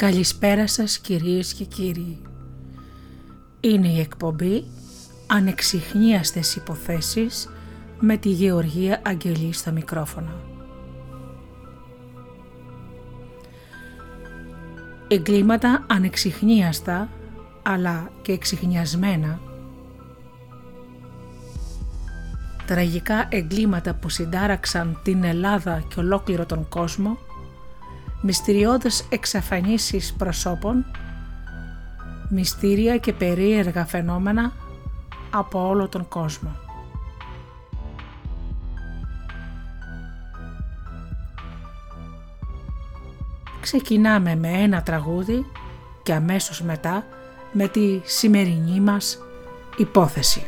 Καλησπέρα σας κυρίες και κύριοι. Είναι η εκπομπή «Ανεξιχνίαστες υποθέσεις» με τη Γεωργία Αγγελή στο μικρόφωνο. Εγκλήματα ανεξιχνίαστα αλλά και εξιχνιασμένα τραγικά εγκλήματα που συντάραξαν την Ελλάδα και ολόκληρο τον κόσμο μυστηριώδες εξαφανίσεις προσώπων, μυστήρια και περίεργα φαινόμενα από όλο τον κόσμο. Ξεκινάμε με ένα τραγούδι και αμέσως μετά με τη σημερινή μας υπόθεση.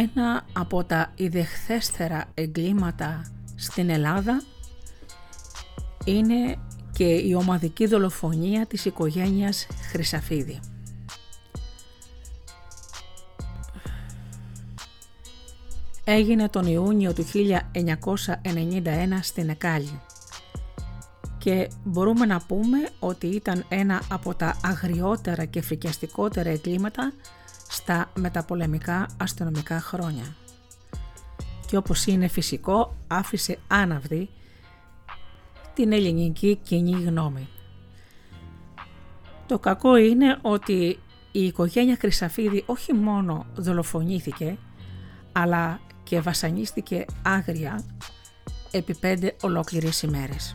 Ένα από τα ιδεχθέστερα εγκλήματα στην Ελλάδα είναι και η ομαδική δολοφονία της οικογένειας Χρυσαφίδη. Έγινε τον Ιούνιο του 1991 στην Εκάλη και μπορούμε να πούμε ότι ήταν ένα από τα αγριότερα και φρικιαστικότερα εγκλήματα στα μεταπολεμικά αστυνομικά χρόνια. Και όπως είναι φυσικό άφησε άναυδη την ελληνική κοινή γνώμη. Το κακό είναι ότι η οικογένεια Χρυσαφίδη όχι μόνο δολοφονήθηκε, αλλά και βασανίστηκε άγρια επί πέντε ολόκληρες ημέρες.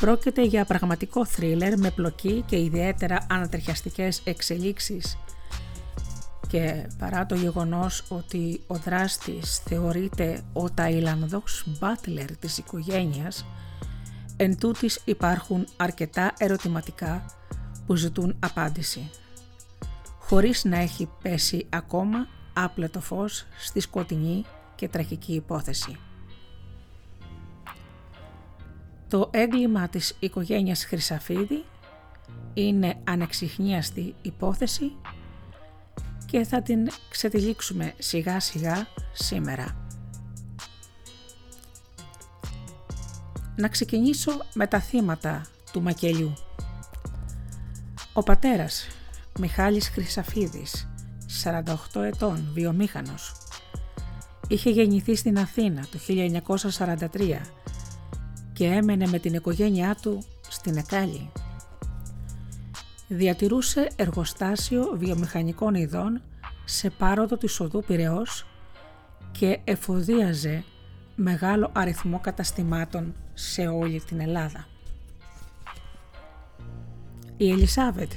Πρόκειται για πραγματικό θρίλερ με πλοκή και ιδιαίτερα ανατριχιαστικές εξελίξεις και παρά το γεγονός ότι ο δράστης θεωρείται ο Ταϊλανδός μπάτλερ της οικογένειας, εν υπάρχουν αρκετά ερωτηματικά που ζητούν απάντηση, χωρίς να έχει πέσει ακόμα άπλετο φως στη σκοτεινή και τραγική υπόθεση. Το έγκλημα της οικογένειας Χρυσαφίδη είναι ανεξιχνίαστη υπόθεση και θα την ξετυλίξουμε σιγά σιγά σήμερα. Να ξεκινήσω με τα θύματα του μακελιού. Ο πατέρας Μιχάλης Χρυσαφίδης, 48 ετών, βιομήχανος, είχε γεννηθεί στην Αθήνα το 1943 και έμενε με την οικογένειά του στην Εκάλη. Διατηρούσε εργοστάσιο βιομηχανικών ειδών σε πάροδο της οδού Πυραιός και εφοδίαζε μεγάλο αριθμό καταστημάτων σε όλη την Ελλάδα. Η Ελισάβετ,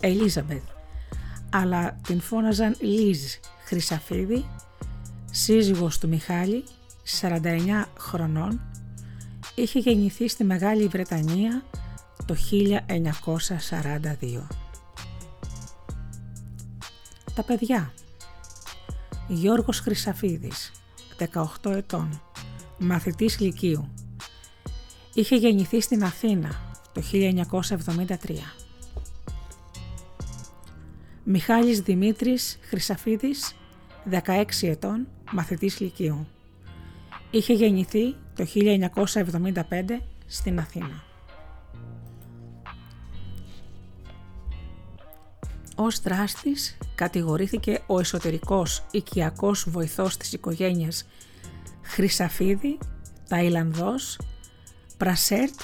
Ελίζαμπετ, αλλά την φώναζαν Λίζ Χρυσαφίδη, σύζυγος του Μιχάλη, 49 χρονών, είχε γεννηθεί στη Μεγάλη Βρετανία το 1942. Τα παιδιά Γιώργος Χρυσαφίδης, 18 ετών, μαθητής Λυκείου. Είχε γεννηθεί στην Αθήνα το 1973. Μιχάλης Δημήτρης Χρυσαφίδης, 16 ετών, μαθητής Λυκείου. Είχε γεννηθεί το 1975 στην Αθήνα. Ως δράστης κατηγορήθηκε ο εσωτερικός οικιακός βοηθός της οικογένειας Χρυσαφίδη, Ταϊλανδός, Πρασέρτ,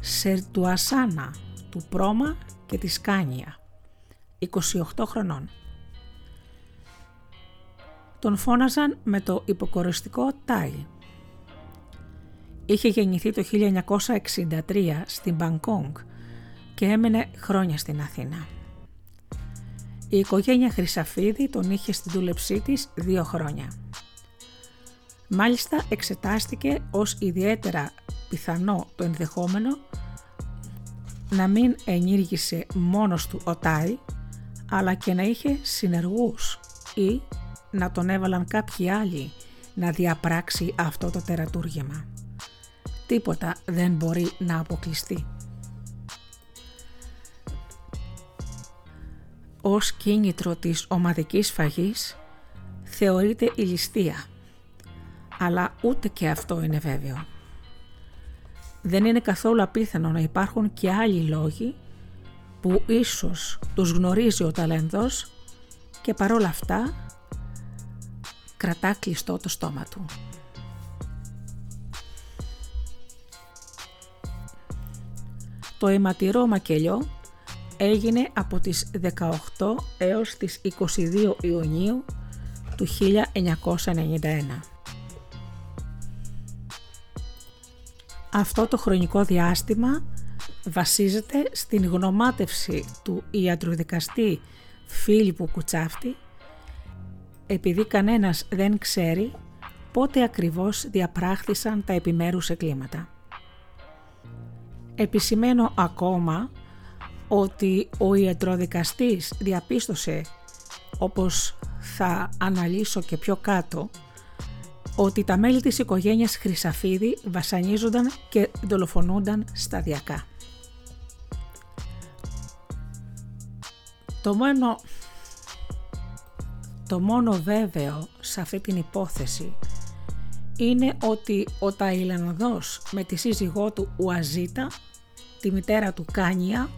Σερτουασάνα του Πρόμα και της Κάνια, 28 χρονών. Τον φώναζαν με το υποκοριστικό Τάι. Είχε γεννηθεί το 1963 στην Μπανκόγκ και έμενε χρόνια στην Αθήνα. Η οικογένεια Χρυσαφίδη τον είχε στη δούλεψή της δύο χρόνια. Μάλιστα εξετάστηκε ως ιδιαίτερα πιθανό το ενδεχόμενο να μην ενήργησε μόνος του ο Τάι, αλλά και να είχε συνεργούς ή να τον έβαλαν κάποιοι άλλοι να διαπράξει αυτό το τερατούργημα. Τίποτα δεν μπορεί να αποκλειστεί. ως κίνητρο της ομαδικής φαγής θεωρείται η ληστεία, αλλά ούτε και αυτό είναι βέβαιο. Δεν είναι καθόλου απίθανο να υπάρχουν και άλλοι λόγοι που ίσως τους γνωρίζει ο ταλένδος και παρόλα αυτά κρατά κλειστό το στόμα του. Το αιματηρό μακελιό έγινε από τις 18 έως τις 22 Ιουνίου του 1991. Αυτό το χρονικό διάστημα βασίζεται στην γνωμάτευση του ιατροδικαστή Φίλιππου Κουτσάφτη επειδή κανένας δεν ξέρει πότε ακριβώς διαπράχθησαν τα επιμέρους εγκλήματα. Επισημένω ακόμα ότι ο ιατροδικαστής διαπίστωσε, όπως θα αναλύσω και πιο κάτω, ότι τα μέλη της οικογένειας Χρυσαφίδη βασανίζονταν και δολοφονούνταν σταδιακά. Το μόνο, το μόνο βέβαιο σε αυτή την υπόθεση είναι ότι ο Ταϊλανδός με τη σύζυγό του Ουαζίτα, τη μητέρα του Κάνια,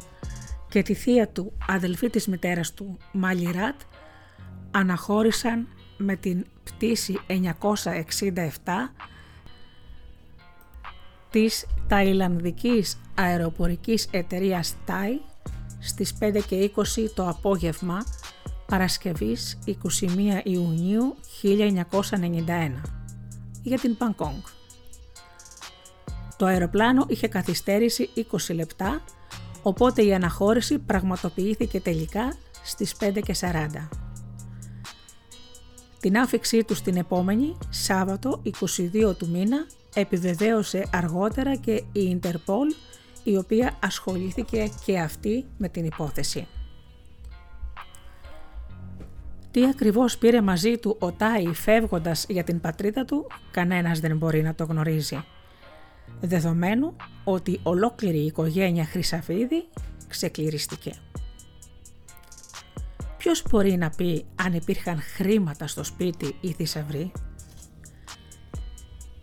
και τη θεία του αδελφή της μητέρας του Μαλιράτ αναχώρησαν με την πτήση 967 της Ταϊλανδικής αεροπορικής εταιρείας TAI στις 5 και 20 το απόγευμα Παρασκευής 21 Ιουνίου 1991 για την Πανκόγκ. Το αεροπλάνο είχε καθυστέρηση 20 λεπτά οπότε η αναχώρηση πραγματοποιήθηκε τελικά στις 5 και 40. Την άφηξή του στην επόμενη, Σάββατο 22 του μήνα, επιβεβαίωσε αργότερα και η Ιντερπόλ, η οποία ασχολήθηκε και αυτή με την υπόθεση. Τι ακριβώς πήρε μαζί του ο Τάι φεύγοντας για την πατρίδα του, κανένας δεν μπορεί να το γνωρίζει δεδομένου ότι ολόκληρη η οικογένεια Χρυσαφίδη ξεκληρίστηκε. Ποιος μπορεί να πει αν υπήρχαν χρήματα στο σπίτι ή θησαυρή.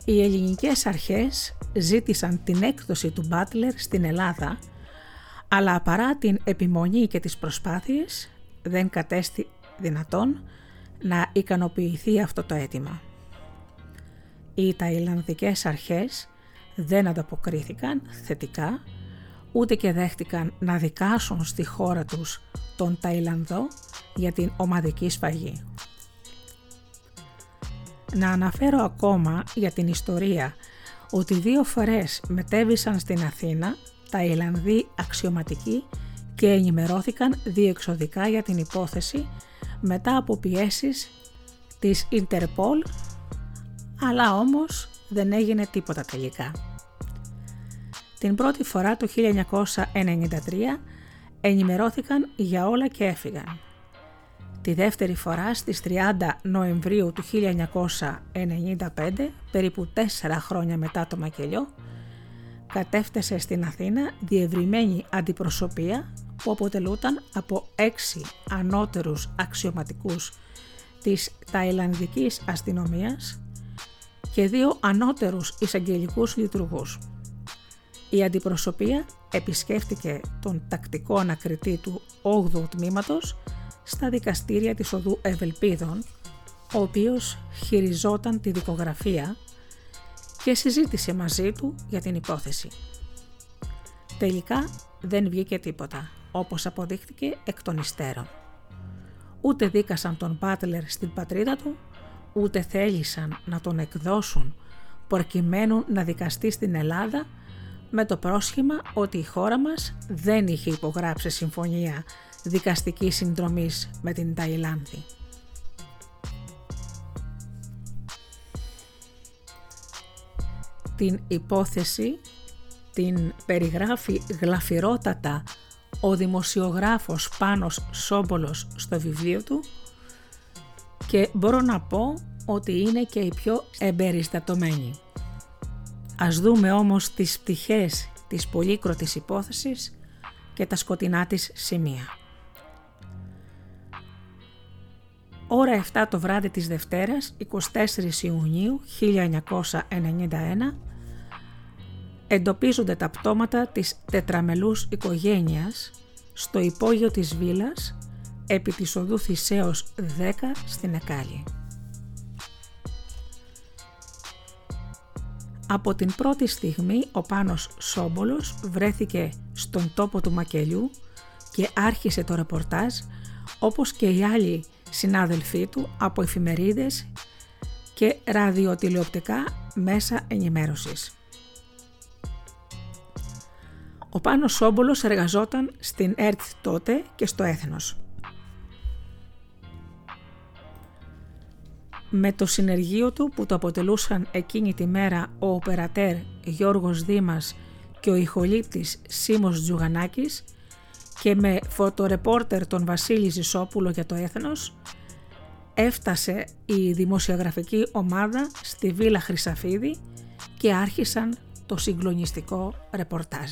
Οι ελληνικές αρχές ζήτησαν την έκδοση του Μπάτλερ στην Ελλάδα, αλλά παρά την επιμονή και τις προσπάθειες δεν κατέστη δυνατόν να ικανοποιηθεί αυτό το αίτημα. Οι Ταϊλανδικές αρχές δεν ανταποκρίθηκαν θετικά, ούτε και δέχτηκαν να δικάσουν στη χώρα τους τον Ταϊλανδό για την ομαδική σφαγή. Να αναφέρω ακόμα για την ιστορία ότι δύο φορές μετέβησαν στην Αθήνα τα Ιλλανδοί αξιωματικοί και ενημερώθηκαν διεξοδικά για την υπόθεση μετά από πιέσεις της Ιντερπόλ, αλλά όμως δεν έγινε τίποτα τελικά. Την πρώτη φορά το 1993 ενημερώθηκαν για όλα και έφυγαν. Τη δεύτερη φορά στις 30 Νοεμβρίου του 1995, περίπου τέσσερα χρόνια μετά το μακελιό, κατέφτασε στην Αθήνα διευρυμένη αντιπροσωπεία που αποτελούταν από έξι ανώτερους αξιωματικούς της Ταϊλανδικής αστυνομίας και δύο ανώτερους εισαγγελικούς λειτουργούς. Η αντιπροσωπεία επισκέφτηκε τον τακτικό ανακριτή του 8ου τμήματος στα δικαστήρια της οδού Ευελπίδων, ο οποίος χειριζόταν τη δικογραφία και συζήτησε μαζί του για την υπόθεση. Τελικά δεν βγήκε τίποτα, όπως αποδείχτηκε εκ των υστέρων. Ούτε δίκασαν τον Μπάτλερ στην πατρίδα του, ούτε θέλησαν να τον εκδώσουν προκειμένου να δικαστεί στην Ελλάδα με το πρόσχημα ότι η χώρα μας δεν είχε υπογράψει συμφωνία δικαστικής συνδρομής με την Ταϊλάνδη. Την υπόθεση την περιγράφει γλαφυρότατα ο δημοσιογράφος Πάνος Σόμπολος στο βιβλίο του και μπορώ να πω ότι είναι και η πιο εμπεριστατωμένη. Ας δούμε όμως τις πτυχές της πολύκροτης υπόθεσης και τα σκοτεινά της σημεία. Ώρα 7 το βράδυ της Δευτέρας, 24 Ιουνίου 1991, εντοπίζονται τα πτώματα της τετραμελούς οικογένειας στο υπόγειο της βίλας επί της οδού Θησέως 10 στην Εκάλη. Από την πρώτη στιγμή ο Πάνος Σόμπολος βρέθηκε στον τόπο του Μακελιού και άρχισε το ρεπορτάζ όπως και οι άλλοι συνάδελφοί του από εφημερίδες και ραδιοτηλεοπτικά μέσα ενημέρωσης. Ο Πάνος Σόμπολος εργαζόταν στην ΕΡΤ τότε και στο Έθνος. Με το συνεργείο του που το αποτελούσαν εκείνη τη μέρα ο οπερατέρ Γιώργος Δήμας και ο ηχολήπτης Σίμος Τζουγανάκης και με φωτορεπόρτερ τον Βασίλη Ζησόπουλο για το Έθνος, έφτασε η δημοσιογραφική ομάδα στη Βίλα Χρυσαφίδη και άρχισαν το συγκλονιστικό ρεπορτάζ.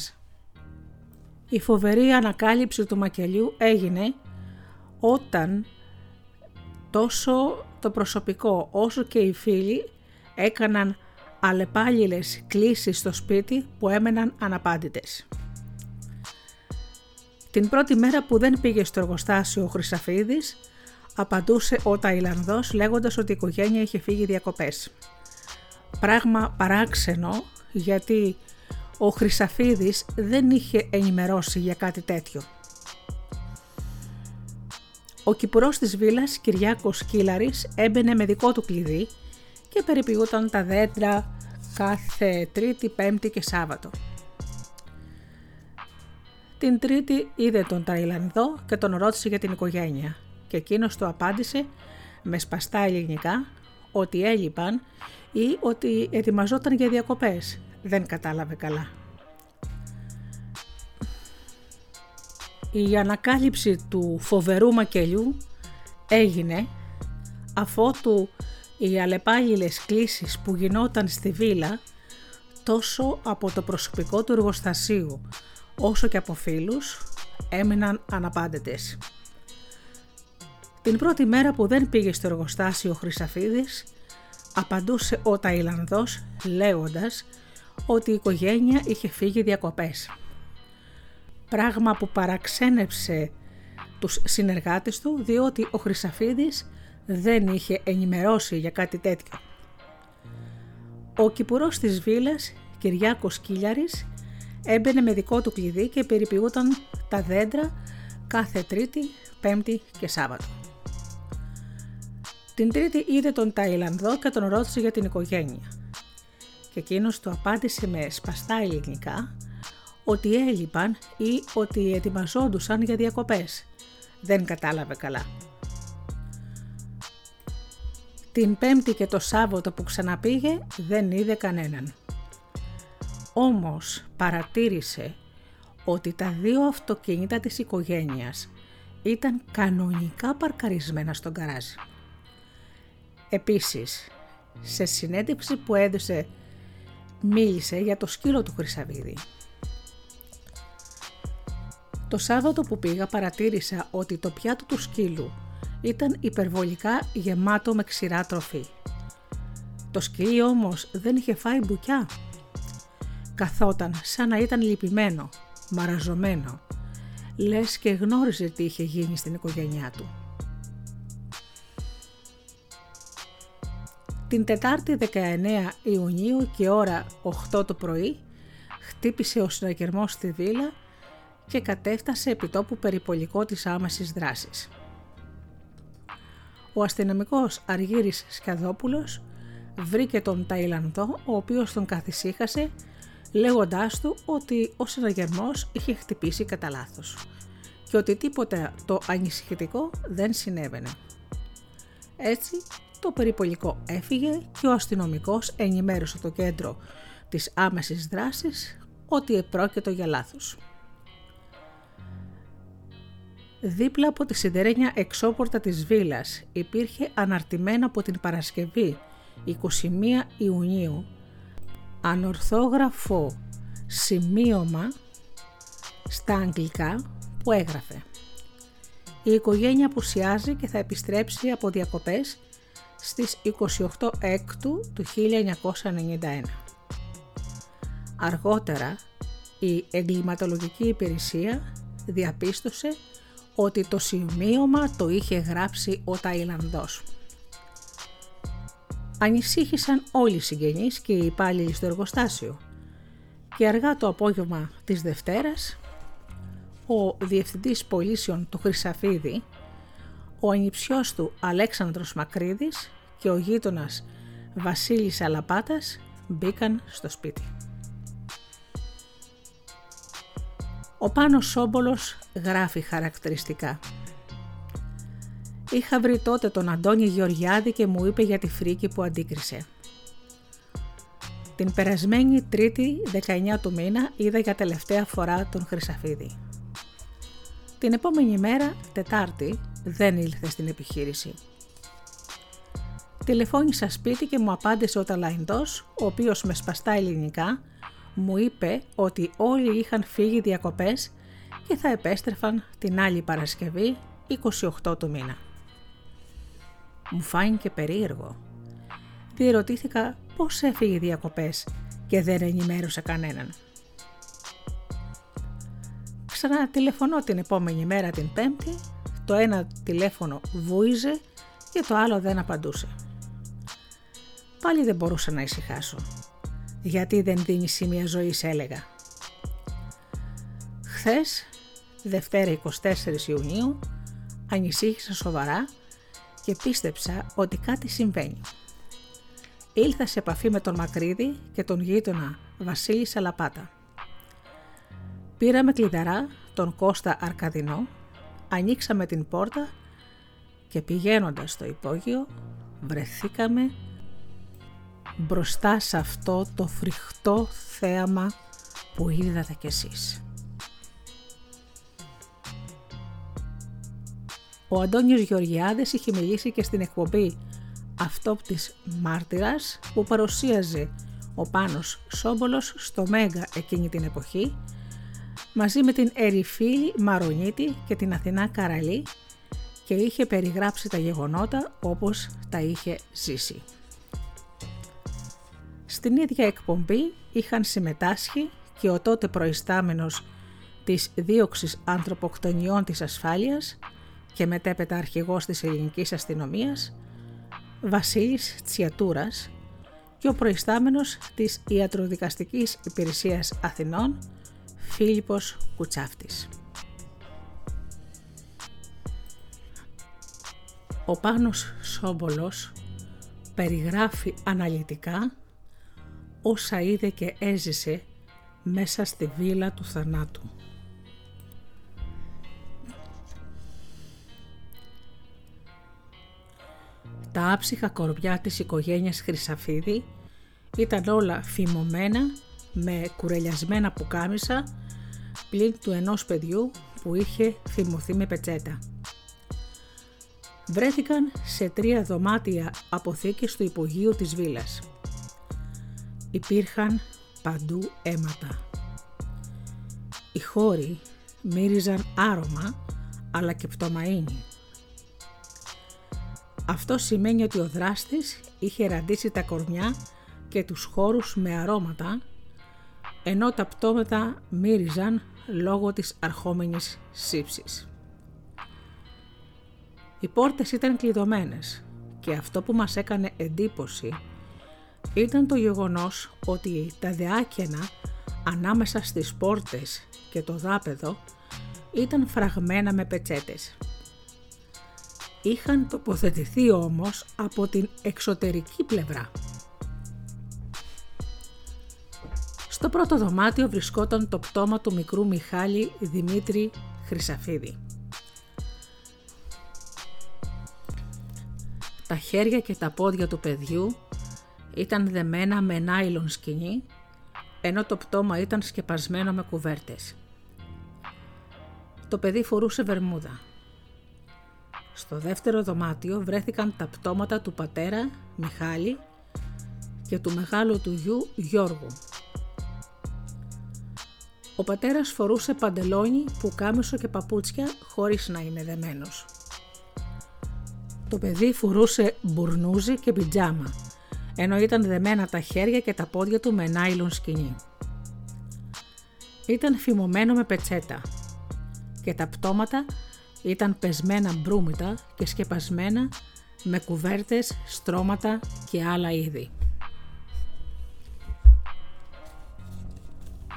Η φοβερή ανακάλυψη του μακελιού έγινε όταν τόσο το προσωπικό όσο και οι φίλοι έκαναν αλεπάλληλες κλήσεις στο σπίτι που έμεναν αναπάντητες. Την πρώτη μέρα που δεν πήγε στο εργοστάσιο ο Χρυσαφίδης, απαντούσε ο Ταϊλανδός λέγοντας ότι η οικογένεια είχε φύγει διακοπές. Πράγμα παράξενο γιατί ο Χρυσαφίδης δεν είχε ενημερώσει για κάτι τέτοιο. Ο κυπουρός της βίλας Κυριάκος Κίλαρης έμπαινε με δικό του κλειδί και περιποιούταν τα δέντρα κάθε Τρίτη, Πέμπτη και Σάββατο. Την Τρίτη είδε τον Ταϊλανδό και τον ρώτησε για την οικογένεια και εκείνος του απάντησε με σπαστά ελληνικά ότι έλειπαν ή ότι ετοιμαζόταν για διακοπές. Δεν κατάλαβε καλά. Η ανακάλυψη του φοβερού μακελιού έγινε αφότου οι αλεπάγιλες κλήσεις που γινόταν στη βίλα τόσο από το προσωπικό του εργοστασίου όσο και από φίλους έμειναν αναπάντητες. Την πρώτη μέρα που δεν πήγε στο εργοστάσιο ο Χρυσαφίδης απαντούσε ο Ταϊλανδός λέγοντας ότι η οικογένεια είχε φύγει διακοπές πράγμα που παραξένεψε τους συνεργάτες του διότι ο Χρυσαφίδης δεν είχε ενημερώσει για κάτι τέτοιο. Ο κυπουρός της βίλας, Κυριάκος Κίλιαρης, έμπαινε με δικό του κλειδί και περιποιούταν τα δέντρα κάθε Τρίτη, Πέμπτη και Σάββατο. Την τρίτη είδε τον Ταϊλανδό και τον ρώτησε για την οικογένεια. Και εκείνος του απάντησε με σπαστά ελληνικά ότι έλειπαν ή ότι ετοιμαζόντουσαν για διακοπές. Δεν κατάλαβε καλά. Την Πέμπτη και το Σάββατο που ξαναπήγε δεν είδε κανέναν. Όμως παρατήρησε ότι τα δύο αυτοκίνητα της οικογένειας ήταν κανονικά παρκαρισμένα στον καράζ. Επίσης, σε συνέντευξη που έδωσε μίλησε για το σκύλο του Χρυσαβίδη. Το Σάββατο που πήγα παρατήρησα ότι το πιάτο του σκύλου ήταν υπερβολικά γεμάτο με ξηρά τροφή. Το σκυλί όμως δεν είχε φάει μπουκιά. Καθόταν σαν να ήταν λυπημένο, μαραζωμένο, λες και γνώριζε τι είχε γίνει στην οικογένειά του. Την Τετάρτη 19 Ιουνίου και ώρα 8 το πρωί χτύπησε ο συναγερμός στη βίλα και κατέφτασε επί τόπου περιπολικό της άμεσης δράσης. Ο αστυνομικός Αργύρης Σκαδόπουλος βρήκε τον Ταϊλανδό ο οποίος τον καθησύχασε λέγοντάς του ότι ο συναγερμός είχε χτυπήσει κατά λάθος και ότι τίποτα το ανησυχητικό δεν συνέβαινε. Έτσι το περιπολικό έφυγε και ο αστυνομικός ενημέρωσε το κέντρο της άμεσης δράσης ότι επρόκειτο για λάθος. Δίπλα από τη σιδερένια εξώπορτα της βίλας υπήρχε αναρτημένο από την Παρασκευή 21 Ιουνίου ανορθόγραφο σημείωμα στα αγγλικά που έγραφε «Η οικογένεια απουσιάζει και θα επιστρέψει από διακοπές στις 28 Έκτου του 1991». Αργότερα η εγκληματολογική υπηρεσία διαπίστωσε ότι το σημείωμα το είχε γράψει ο Ταϊλανδός. Ανησύχησαν όλοι οι συγγενείς και οι υπάλληλοι στο εργοστάσιο και αργά το απόγευμα της Δευτέρας ο Διευθυντής Πολίσεων του Χρυσαφίδη, ο ανιψιός του Αλέξανδρος Μακρύδης και ο γείτονας Βασίλης Αλαπάτας μπήκαν στο σπίτι. Ο Πάνος Σόμπολος γράφει χαρακτηριστικά. Είχα βρει τότε τον Αντώνη Γεωργιάδη και μου είπε για τη φρίκη που αντίκρισε. Την περασμένη Τρίτη 19 του μήνα είδα για τελευταία φορά τον Χρυσαφίδη. Την επόμενη μέρα, Τετάρτη, δεν ήλθε στην επιχείρηση. Τηλεφώνησα σπίτι και μου απάντησε ο Ταλαϊντός, ο οποίος με σπαστά ελληνικά μου είπε ότι όλοι είχαν φύγει διακοπές και θα επέστρεφαν την άλλη Παρασκευή 28 του μήνα. Μου φάνηκε περίεργο. Διερωτήθηκα πώς έφυγε διακοπές και δεν ενημέρωσε κανέναν. Ξανά τηλεφωνώ την επόμενη μέρα την Πέμπτη, το ένα τηλέφωνο βούιζε και το άλλο δεν απαντούσε. Πάλι δεν μπορούσα να ησυχάσω γιατί δεν δίνει σημεία ζωής έλεγα. Χθες, Δευτέρα 24 Ιουνίου, ανησύχησα σοβαρά και πίστεψα ότι κάτι συμβαίνει. Ήλθα σε επαφή με τον Μακρύδη και τον γείτονα Βασίλη Σαλαπάτα. Πήραμε κλειδαρά τον Κώστα Αρκαδινό, ανοίξαμε την πόρτα και πηγαίνοντας στο υπόγειο βρεθήκαμε μπροστά σε αυτό το φρικτό θέαμα που είδατε κι εσείς. Ο Αντώνιος Γεωργιάδης είχε μιλήσει και στην εκπομπή αυτόπτης μάρτυρας που παρουσίαζε ο Πάνος Σόμπολος στο Μέγα εκείνη την εποχή μαζί με την Ερυφίλη Μαρονίτη και την Αθηνά Καραλή και είχε περιγράψει τα γεγονότα όπως τα είχε ζήσει. Στην ίδια εκπομπή είχαν συμμετάσχει και ο τότε προϊστάμενος της δίωξης ανθρωποκτονιών της ασφάλειας και μετέπειτα αρχηγός της ελληνικής αστυνομίας, Βασίλης Τσιατούρας και ο προϊστάμενος της Ιατροδικαστικής Υπηρεσίας Αθηνών, Φίλιππος Κουτσάφτης. Ο Πάνος Σόμπολος περιγράφει αναλυτικά όσα είδε και έζησε μέσα στη βίλα του θανάτου. Τα άψυχα κορβιά της οικογένειας Χρυσαφίδη ήταν όλα φημωμένα με κουρελιασμένα πουκάμισα πλην του ενός παιδιού που είχε φημωθεί με πετσέτα. Βρέθηκαν σε τρία δωμάτια αποθήκες του υπογείου της βίλας. Υπήρχαν παντού αίματα. Οι χώροι μύριζαν άρωμα αλλά και πτωμαΐνη. Αυτό σημαίνει ότι ο δράστης είχε ραντίσει τα κορμιά και τους χώρους με αρώματα, ενώ τα πτώματα μύριζαν λόγω της αρχόμενης σύψης. Οι πόρτες ήταν κλειδωμένες και αυτό που μας έκανε εντύπωση ήταν το γεγονός ότι τα δεάκαινα ανάμεσα στις πόρτες και το δάπεδο ήταν φραγμένα με πετσέτες. Είχαν τοποθετηθεί όμως από την εξωτερική πλευρά. Στο πρώτο δωμάτιο βρισκόταν το πτώμα του μικρού Μιχάλη Δημήτρη Χρυσαφίδη. Τα χέρια και τα πόδια του παιδιού ήταν δεμένα με νάιλον σκηνή, ενώ το πτώμα ήταν σκεπασμένο με κουβέρτες. Το παιδί φορούσε βερμούδα. Στο δεύτερο δωμάτιο βρέθηκαν τα πτώματα του πατέρα Μιχάλη και του μεγάλου του γιου Γιώργου. Ο πατέρας φορούσε παντελόνι, πουκάμισο και παπούτσια χωρίς να είναι δεμένος. Το παιδί φορούσε μπουρνούζι και πιτζάμα, ενώ ήταν δεμένα τα χέρια και τα πόδια του με νάιλον σκηνή. Ήταν φημωμένο με πετσέτα και τα πτώματα ήταν πεσμένα μπρούμητα και σκεπασμένα με κουβέρτες, στρώματα και άλλα είδη.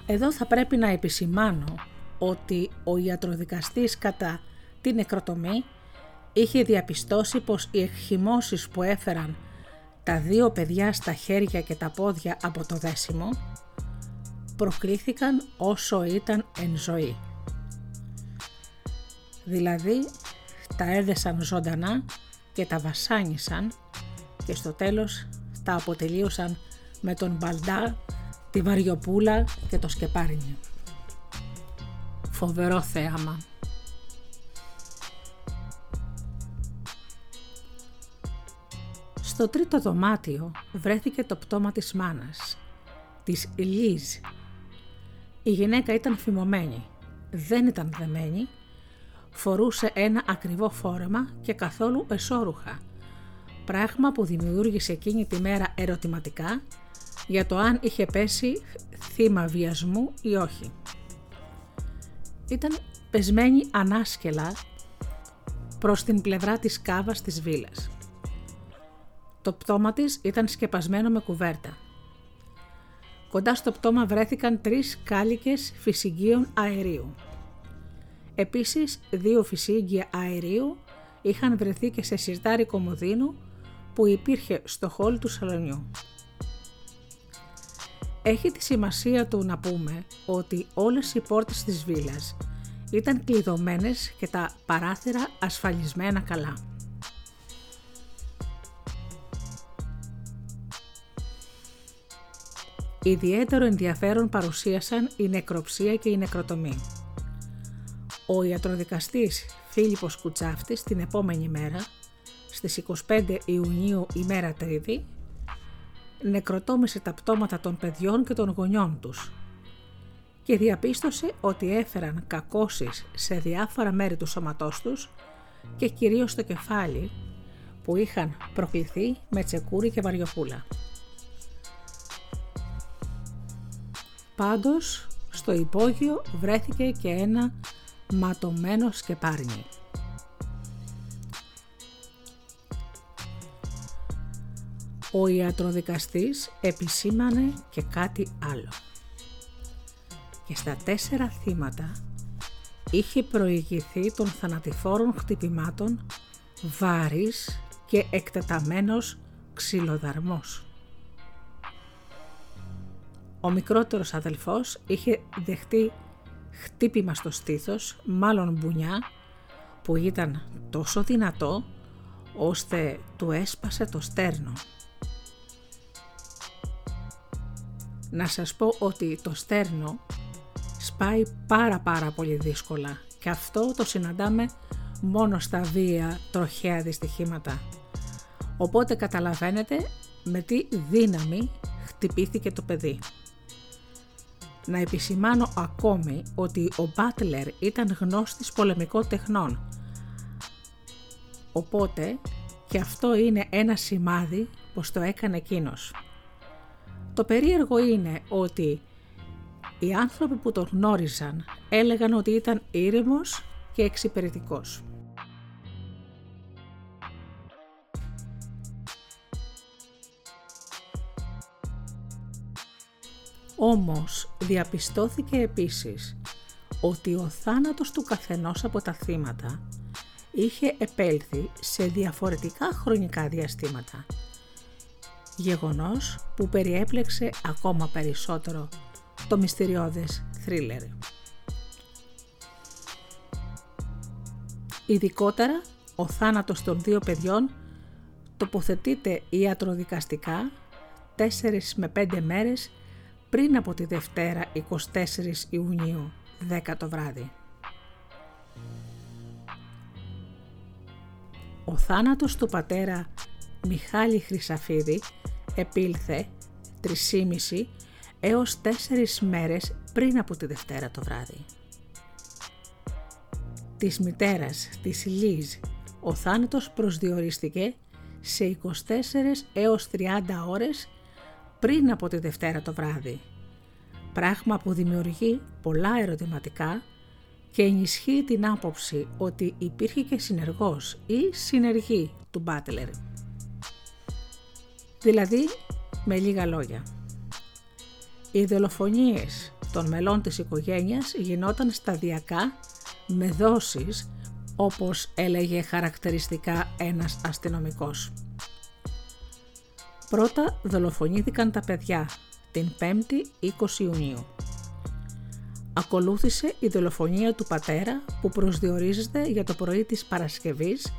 Εδώ θα πρέπει να επισημάνω ότι ο ιατροδικαστής κατά την νεκροτομή είχε διαπιστώσει πως οι εκχυμώσεις που έφεραν τα δύο παιδιά στα χέρια και τα πόδια από το δέσιμο προκλήθηκαν όσο ήταν εν ζωή. Δηλαδή τα έδεσαν ζωντανά και τα βασάνισαν και στο τέλος τα αποτελείωσαν με τον μπαλντά, τη βαριοπούλα και το σκεπάρινι. Φοβερό θέαμα. Στο τρίτο δωμάτιο βρέθηκε το πτώμα της μάνας, της Λίζ. Η γυναίκα ήταν φημωμένη, δεν ήταν δεμένη, φορούσε ένα ακριβό φόρεμα και καθόλου εσώρουχα, πράγμα που δημιούργησε εκείνη τη μέρα ερωτηματικά για το αν είχε πέσει θύμα βιασμού ή όχι. Ήταν πεσμένη ανάσκελα προς την πλευρά της κάβας της βίλας. Το πτώμα της ήταν σκεπασμένο με κουβέρτα. Κοντά στο πτώμα βρέθηκαν τρεις κάλικες φυσικίων αερίου. Επίσης, δύο φυσίγγια αερίου είχαν βρεθεί και σε σιρτάρι κομμωδίνου που υπήρχε στο χόλ του σαλονιού. Έχει τη σημασία του να πούμε ότι όλες οι πόρτες της βίλας ήταν κλειδωμένες και τα παράθυρα ασφαλισμένα καλά. Ιδιαίτερο ενδιαφέρον παρουσίασαν η νεκροψία και η νεκροτομή. Ο ιατροδικαστής Φίλιππος Κουτσάφτης την επόμενη μέρα, στις 25 Ιουνίου ημέρα Τρίτη, νεκροτόμησε τα πτώματα των παιδιών και των γονιών τους και διαπίστωσε ότι έφεραν κακώσεις σε διάφορα μέρη του σώματός τους και κυρίως στο κεφάλι που είχαν προκληθεί με τσεκούρι και βαριοπούλα. Πάντως, στο υπόγειο βρέθηκε και ένα ματωμένο σκεπάρνι. Ο ιατροδικαστής επισήμανε και κάτι άλλο. Και στα τέσσερα θύματα είχε προηγηθεί των θανατηφόρων χτυπημάτων βάρης και εκτεταμένος ξυλοδαρμός. Ο μικρότερος αδελφός είχε δεχτεί χτύπημα στο στήθος, μάλλον μπουνιά, που ήταν τόσο δυνατό ώστε του έσπασε το στέρνο. Να σας πω ότι το στέρνο σπάει πάρα πάρα πολύ δύσκολα και αυτό το συναντάμε μόνο στα βία τροχαία δυστυχήματα. Οπότε καταλαβαίνετε με τι δύναμη χτυπήθηκε το παιδί. Να επισημάνω ακόμη ότι ο Μπάτλερ ήταν γνώστης πολεμικών τεχνών. Οπότε και αυτό είναι ένα σημάδι πως το έκανε εκείνος. Το περίεργο είναι ότι οι άνθρωποι που τον γνώριζαν έλεγαν ότι ήταν ήρεμος και εξυπηρετικός. Όμως διαπιστώθηκε επίσης ότι ο θάνατος του καθενός από τα θύματα είχε επέλθει σε διαφορετικά χρονικά διαστήματα. Γεγονός που περιέπλεξε ακόμα περισσότερο το μυστηριώδες θρίλερ. Ειδικότερα, ο θάνατος των δύο παιδιών τοποθετείται ιατροδικαστικά 4 με 5 μέρες πριν από τη Δευτέρα 24 Ιουνίου 10 το βράδυ. Ο θάνατος του πατέρα Μιχάλη Χρυσαφίδη επήλθε 3,5 έως 4 μέρες πριν από τη Δευτέρα το βράδυ. Της μητέρας της Λίζ ο θάνατος προσδιορίστηκε σε 24 έως 30 ώρες πριν από τη Δευτέρα το βράδυ, πράγμα που δημιουργεί πολλά ερωτηματικά και ενισχύει την άποψη ότι υπήρχε και συνεργός ή συνεργή του Μπάτλερ. Δηλαδή, με λίγα λόγια. Οι δολοφονίες των μελών της οικογένειας γινόταν σταδιακά με δόσεις όπως έλεγε χαρακτηριστικά ένας αστυνομικός. Πρώτα δολοφονήθηκαν τα παιδιά την 5η 20 Ιουνίου. Ακολούθησε η δολοφονία του πατέρα που προσδιορίζεται για το πρωί της Παρασκευής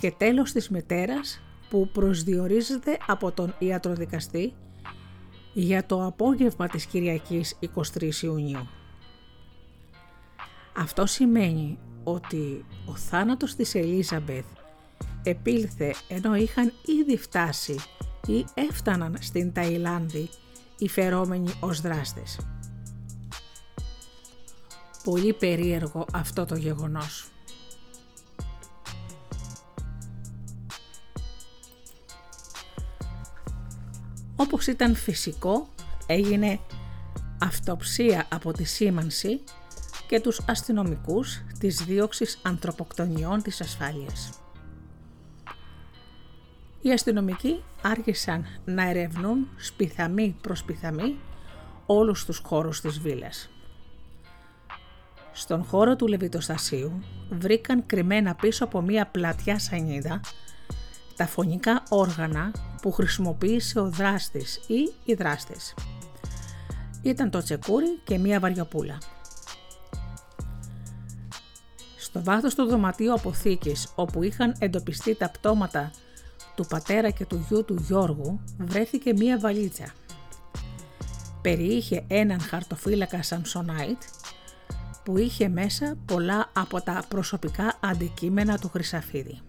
και τέλος της μητέρας που προσδιορίζεται από τον ιατροδικαστή για το απόγευμα της Κυριακής 23 Ιουνίου. Αυτό σημαίνει ότι ο θάνατος της Ελίζαμπεθ επήλθε ενώ είχαν ήδη φτάσει ή έφταναν στην Ταϊλάνδη οι φερόμενοι ως δράστες. Πολύ περίεργο αυτό το γεγονός. Όπως ήταν φυσικό, έγινε αυτοψία από τη σήμανση και τους αστυνομικούς της δίωξης ανθρωποκτονιών της ασφάλειας. Οι αστυνομικοί άρχισαν να ερευνούν σπιθαμή προς σπιθαμή όλους τους χώρους της βίλας. Στον χώρο του Λεβιτοστασίου βρήκαν κρυμμένα πίσω από μία πλατιά σανίδα τα φωνικά όργανα που χρησιμοποίησε ο δράστης ή οι δράστες. Ήταν το τσεκούρι και μία βαριοπούλα. Στο βάθος του δωματίου αποθήκης όπου είχαν εντοπιστεί τα πτώματα του πατέρα και του γιού του Γιώργου βρέθηκε μία βαλίτσα. Περιείχε έναν χαρτοφύλακα Samsonite που είχε μέσα πολλά από τα προσωπικά αντικείμενα του Χρυσαφίδη.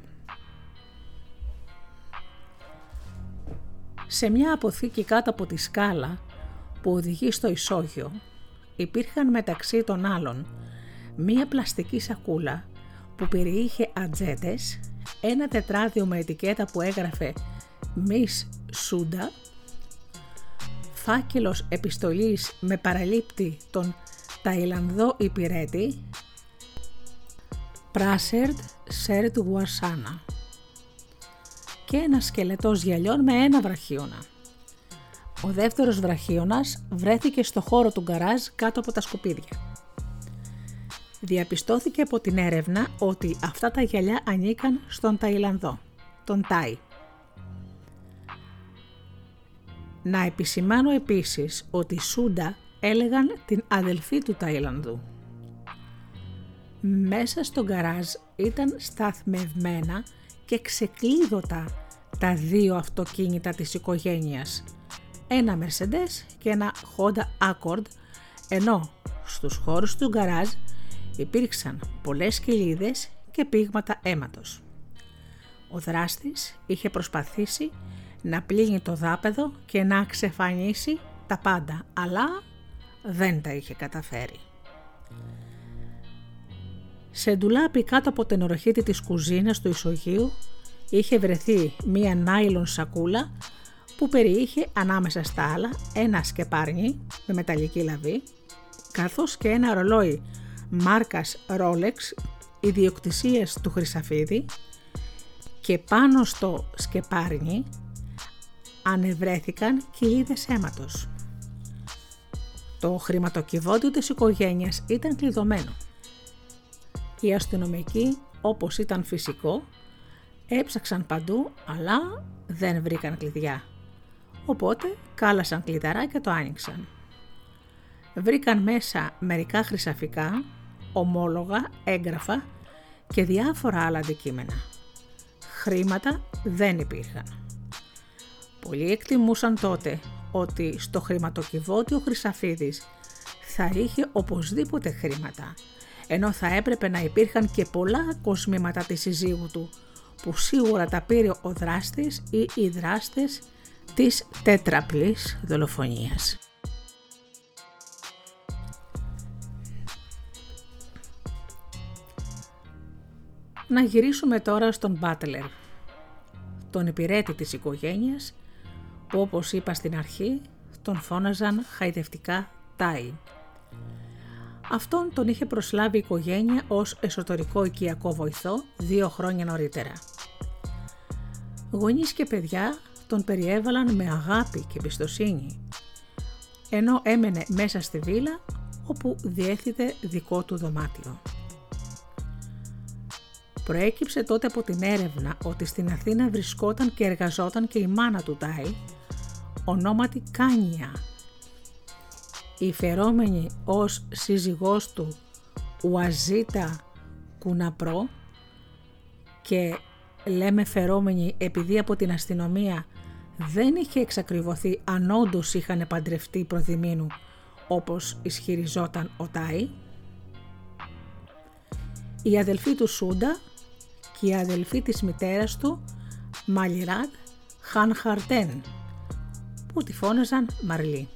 Σε μια αποθήκη κάτω από τη σκάλα που οδηγεί στο ισόγειο υπήρχαν μεταξύ των άλλων μία πλαστική σακούλα που περιείχε ατζέτες ένα τετράδιο με ετικέτα που έγραφε Miss Σούντα, φάκελος επιστολής με παραλήπτη τον Ταϊλανδό υπηρέτη Πράσερτ Σέρτ Γουασάνα και ένας σκελετός γυαλιών με ένα βραχίωνα. Ο δεύτερος βραχίωνας βρέθηκε στο χώρο του γκαράζ κάτω από τα σκουπίδια. Διαπιστώθηκε από την έρευνα ότι αυτά τα γυαλιά ανήκαν στον Ταϊλανδό, τον Τάι. Να επισημάνω επίσης ότι Σούντα έλεγαν την αδελφή του Ταϊλανδού. Μέσα στο γκαράζ ήταν σταθμευμένα και ξεκλείδωτα τα δύο αυτοκίνητα της οικογένειας, ένα Mercedes και ένα Honda Accord, ενώ στους χώρους του γκαράζ υπήρξαν πολλές κοιλίδες και πίγματα αίματος. Ο δράστης είχε προσπαθήσει να πλύνει το δάπεδο και να ξεφανίσει τα πάντα, αλλά δεν τα είχε καταφέρει. Σε ντουλάπι κάτω από την οροχήτη της κουζίνας του ισογείου είχε βρεθεί μία νάιλον σακούλα που περιείχε ανάμεσα στα άλλα ένα σκεπάρνι με μεταλλική λαβή καθώς και ένα ρολόι μάρκας Rolex ιδιοκτησίας του Χρυσαφίδη και πάνω στο σκεπάρνι ανεβρέθηκαν κοιλίδες αίματος. Το χρηματοκιβώτιο της οικογένειας ήταν κλειδωμένο. Οι αστυνομικοί, όπως ήταν φυσικό, έψαξαν παντού αλλά δεν βρήκαν κλειδιά. Οπότε κάλασαν κλειδαρά και το άνοιξαν. Βρήκαν μέσα μερικά χρυσαφικά, ομόλογα, έγγραφα και διάφορα άλλα αντικείμενα. Χρήματα δεν υπήρχαν. Πολλοί εκτιμούσαν τότε ότι στο χρηματοκιβώτιο Χρυσαφίδης θα είχε οπωσδήποτε χρήματα, ενώ θα έπρεπε να υπήρχαν και πολλά κοσμήματα της συζύγου του, που σίγουρα τα πήρε ο δράστης ή οι δράστες της τέτραπλης δολοφονίας. Να γυρίσουμε τώρα στον Μπάτλερ, τον υπηρέτη της οικογένειας που όπως είπα στην αρχή τον φώναζαν χαϊδευτικά Τάι. Αυτόν τον είχε προσλάβει η οικογένεια ως εσωτερικό οικιακό βοηθό δύο χρόνια νωρίτερα. Γονείς και παιδιά τον περιέβαλαν με αγάπη και εμπιστοσύνη, ενώ έμενε μέσα στη βίλα όπου διέθετε δικό του δωμάτιο. Προέκυψε τότε από την έρευνα ότι στην Αθήνα βρισκόταν και εργαζόταν και η μάνα του Τάι, ονόματι Κάνια, η φερόμενη ως σύζυγός του Ουαζίτα Κουναπρό και λέμε φερόμενη επειδή από την αστυνομία δεν είχε εξακριβωθεί αν όντως είχαν παντρευτεί προδημήνου όπως ισχυριζόταν ο Τάι. Η αδελφή του Σούντα και η αδελφή της μητέρας του Μαλιράτ Χαρτέν που τη φώναζαν Μαρλή.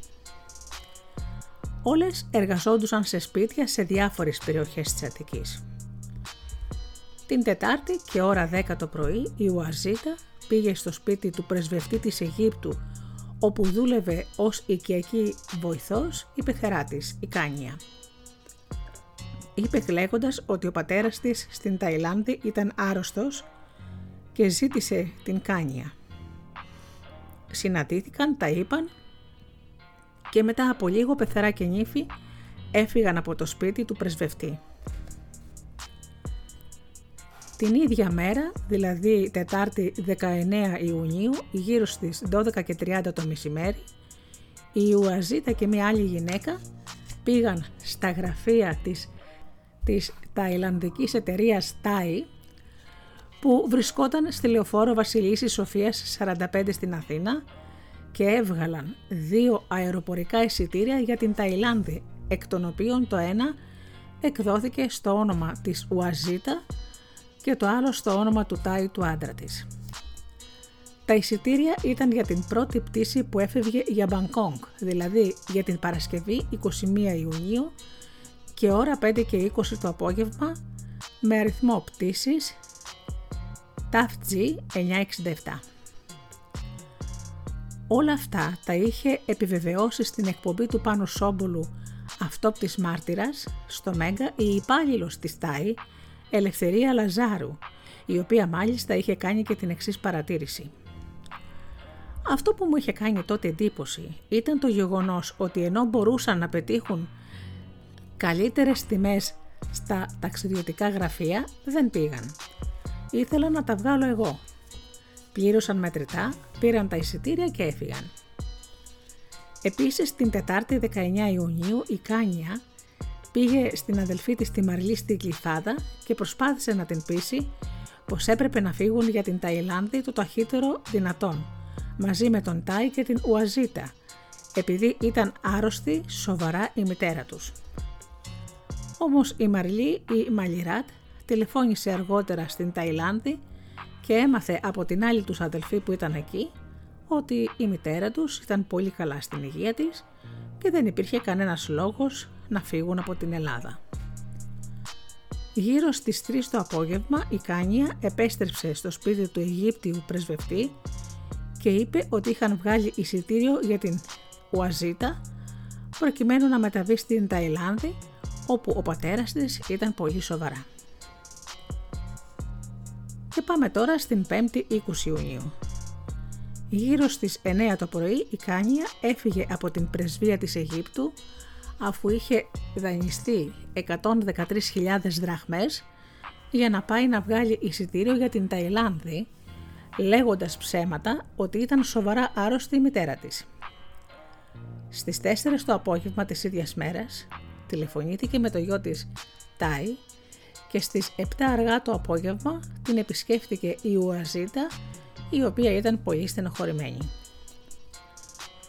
Όλες εργαζόντουσαν σε σπίτια σε διάφορες περιοχές της Αττικής. Την Τετάρτη και ώρα 10 το πρωί η Ουαζίτα πήγε στο σπίτι του πρεσβευτή της Αιγύπτου όπου δούλευε ως οικιακή βοηθός η πεθερά της, η Κάνια. Είπε λέγοντας ότι ο πατέρας της στην Ταϊλάνδη ήταν άρρωστος και ζήτησε την Κάνια. Συναντήθηκαν, τα είπαν και μετά από λίγο πεθερά και νύφη έφυγαν από το σπίτι του πρεσβευτή. Την ίδια μέρα, δηλαδή Τετάρτη 19 Ιουνίου, γύρω στις 12.30 το μεσημέρι, η Ιουαζίτα και μια άλλη γυναίκα πήγαν στα γραφεία της, της ταϊλανδικής εταιρείας TAI που βρισκόταν στη λεωφόρο Βασιλίσης Σοφίας 45 στην Αθήνα και έβγαλαν δύο αεροπορικά εισιτήρια για την Ταϊλάνδη, εκ των οποίων το ένα εκδόθηκε στο όνομα της Ουαζίτα και το άλλο στο όνομα του Τάι του άντρα της. Τα εισιτήρια ήταν για την πρώτη πτήση που έφευγε για Μπανκόγκ, δηλαδή για την Παρασκευή 21 Ιουνίου και ώρα 5 και 20 το απόγευμα με αριθμό πτήσης TAFG 967. Όλα αυτά τα είχε επιβεβαιώσει στην εκπομπή του Πάνου Σόμπολου «Αυτόπτης μάρτυρας» στο Μέγκα η υπάλληλος της ΤΑΗ Ελευθερία Λαζάρου, η οποία μάλιστα είχε κάνει και την εξής παρατήρηση. Αυτό που μου είχε κάνει τότε εντύπωση ήταν το γεγονός ότι ενώ μπορούσαν να πετύχουν καλύτερες τιμές Στα ταξιδιωτικά γραφεία δεν πήγαν. Ήθελα να τα βγάλω εγώ. Πλήρωσαν μετρητά, πήραν τα εισιτήρια και έφυγαν. Επίσης την Τετάρτη 19 Ιουνίου η Κάνια πήγε στην αδελφή της τη Μαρλή στη Γλυφάδα και προσπάθησε να την πείσει πως έπρεπε να φύγουν για την Ταϊλάνδη το ταχύτερο δυνατόν, μαζί με τον Τάι και την Ουαζίτα, επειδή ήταν άρρωστη σοβαρά η μητέρα τους. Όμως η Μαρλή η Μαλιράτ τηλεφώνησε αργότερα στην Ταϊλάνδη και έμαθε από την άλλη τους αδελφή που ήταν εκεί ότι η μητέρα τους ήταν πολύ καλά στην υγεία της και δεν υπήρχε κανένας λόγος να φύγουν από την Ελλάδα. Γύρω στις 3 το απόγευμα η Κάνια επέστρεψε στο σπίτι του Αιγύπτιου πρεσβευτή και είπε ότι είχαν βγάλει εισιτήριο για την Ουαζίτα προκειμένου να μεταβεί στην Ταϊλάνδη όπου ο πατέρας της ήταν πολύ σοβαρά. Και πάμε τώρα στην 5η 20 Ιουνίου. Γύρω στις 9 το πρωί η Κάνια έφυγε από την πρεσβεία της Αιγύπτου αφού είχε δανειστεί 113.000 δραχμές για να πάει να βγάλει εισιτήριο για την Ταϊλάνδη λέγοντας ψέματα ότι ήταν σοβαρά άρρωστη η μητέρα της. Στις 4 το απόγευμα της ίδιας μέρας τηλεφωνήθηκε με το γιο της Τάι και στις 7 αργά το απόγευμα την επισκέφτηκε η Ουαζίτα η οποία ήταν πολύ στενοχωρημένη.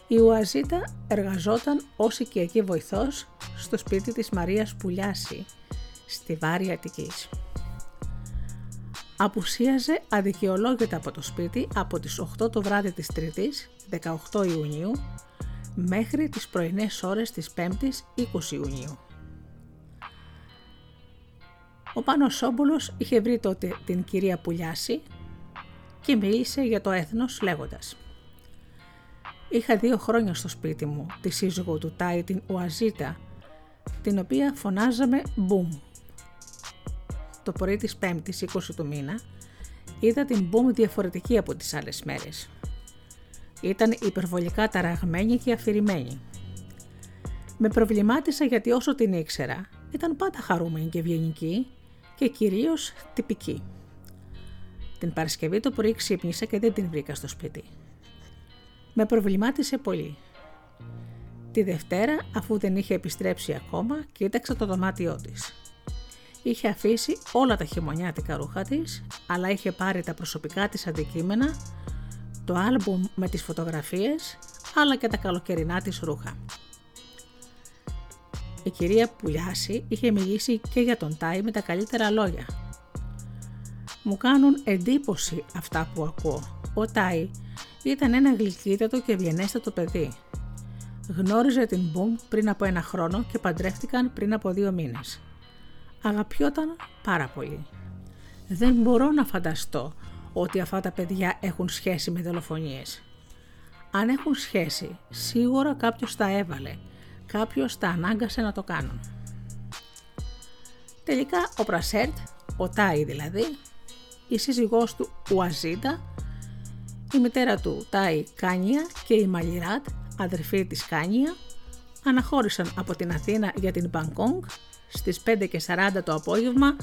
Η Ουαζίτα εργαζόταν ως οικιακή βοηθός στο σπίτι της Μαρίας Πουλιάση, στη Βάρη Αττικής. Απουσίαζε αδικαιολόγητα από το σπίτι από τις 8 το βράδυ της Τρίτης, 18 Ιουνίου, μέχρι τις πρωινές ώρες της 5ης, 20 Ιουνίου. Ο Πάνος Σόμπολος είχε βρει τότε την κυρία Πουλιάση και μίλησε για το έθνος λέγοντας Είχα δύο χρόνια στο σπίτι μου τη σύζυγο του Τάι την Ουαζίτα, την οποία φωνάζαμε Μπουμ. Το πρωί της 5ης 20 του μήνα είδα την Μπουμ διαφορετική από τις άλλες μέρες. Ήταν υπερβολικά ταραγμένη και αφηρημένη. Με προβλημάτισα γιατί όσο την ήξερα ήταν πάντα χαρούμενη και ευγενική και κυρίως τυπική. Την Παρασκευή το πρωί ξύπνησα και δεν την βρήκα στο σπίτι. Με προβλημάτισε πολύ. Τη Δευτέρα, αφού δεν είχε επιστρέψει ακόμα, κοίταξα το δωμάτιό της. Είχε αφήσει όλα τα χειμωνιάτικα ρούχα της, αλλά είχε πάρει τα προσωπικά της αντικείμενα, το άλμπουμ με τις φωτογραφίες, αλλά και τα καλοκαιρινά της ρούχα. Η κυρία Πουλιάση είχε μιλήσει και για τον Τάι με τα καλύτερα λόγια. Μου κάνουν εντύπωση αυτά που ακούω. Ο Τάι ήταν ένα γλυκύτατο και ευγενέστατο παιδί. Γνώριζε την Μπουμ πριν από ένα χρόνο και παντρεύτηκαν πριν από δύο μήνες. Αγαπιόταν πάρα πολύ. Δεν μπορώ να φανταστώ ότι αυτά τα παιδιά έχουν σχέση με δολοφονίες. Αν έχουν σχέση, σίγουρα κάποιος τα έβαλε, κάποιος τα ανάγκασε να το κάνουν. Τελικά ο Πρασέρτ, ο Τάι δηλαδή, η σύζυγός του Ουαζίτα, η μητέρα του Τάι Κάνια και η Μαλιράτ, αδερφή της Κάνια, αναχώρησαν από την Αθήνα για την Μπαγκόγκ στις 5 και 40 το απόγευμα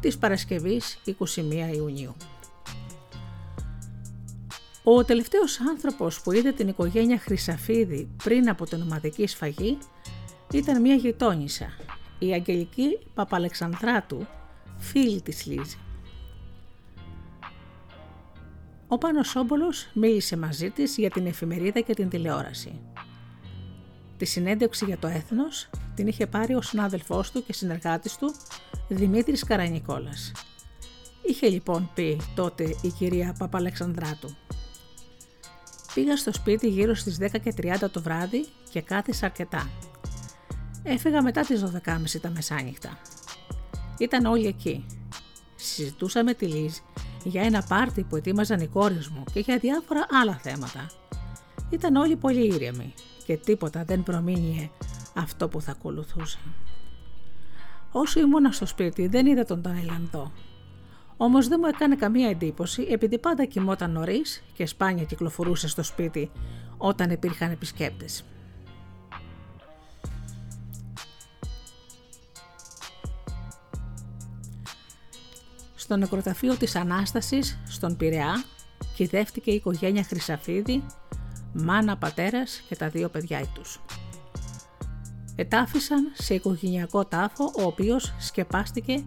της Παρασκευής 21 Ιουνίου. Ο τελευταίος άνθρωπος που είδε την οικογένεια Χρυσαφίδη πριν από την ομαδική σφαγή ήταν μια γειτόνισσα, η Αγγελική Παπαλεξανδράτου, φίλη της Λίζη. Ο Πάνος Σόμπολος μίλησε μαζί της για την εφημερίδα και την τηλεόραση. Τη συνέντευξη για το έθνος την είχε πάρει ο συνάδελφός του και συνεργάτης του Δημήτρης Καρανικόλας. Είχε λοιπόν πει τότε η κυρία Παπαλεξανδράτου. Πήγα στο σπίτι γύρω στις 10 και 30 το βράδυ και κάθισα αρκετά. Έφυγα μετά τις 12.30 τα μεσάνυχτα. Ήταν όλοι εκεί. Συζητούσαμε τη Λίζ για ένα πάρτι που ετοίμαζαν οι κόρες μου και για διάφορα άλλα θέματα. Ήταν όλοι πολύ ήρεμοι και τίποτα δεν προμήνυε αυτό που θα ακολουθούσε. Όσο ήμουνα στο σπίτι δεν είδα τον Ταϊλανδό. Όμως δεν μου έκανε καμία εντύπωση επειδή πάντα κοιμόταν νωρίς και σπάνια κυκλοφορούσε στο σπίτι όταν υπήρχαν επισκέπτες. Στο νεκροταφείο της Ανάστασης, στον Πειραιά, κυδεύτηκε η οικογένεια Χρυσαφίδη, μάνα, πατέρας και τα δύο παιδιά τους. Ετάφησαν σε οικογενειακό τάφο, ο οποίος σκεπάστηκε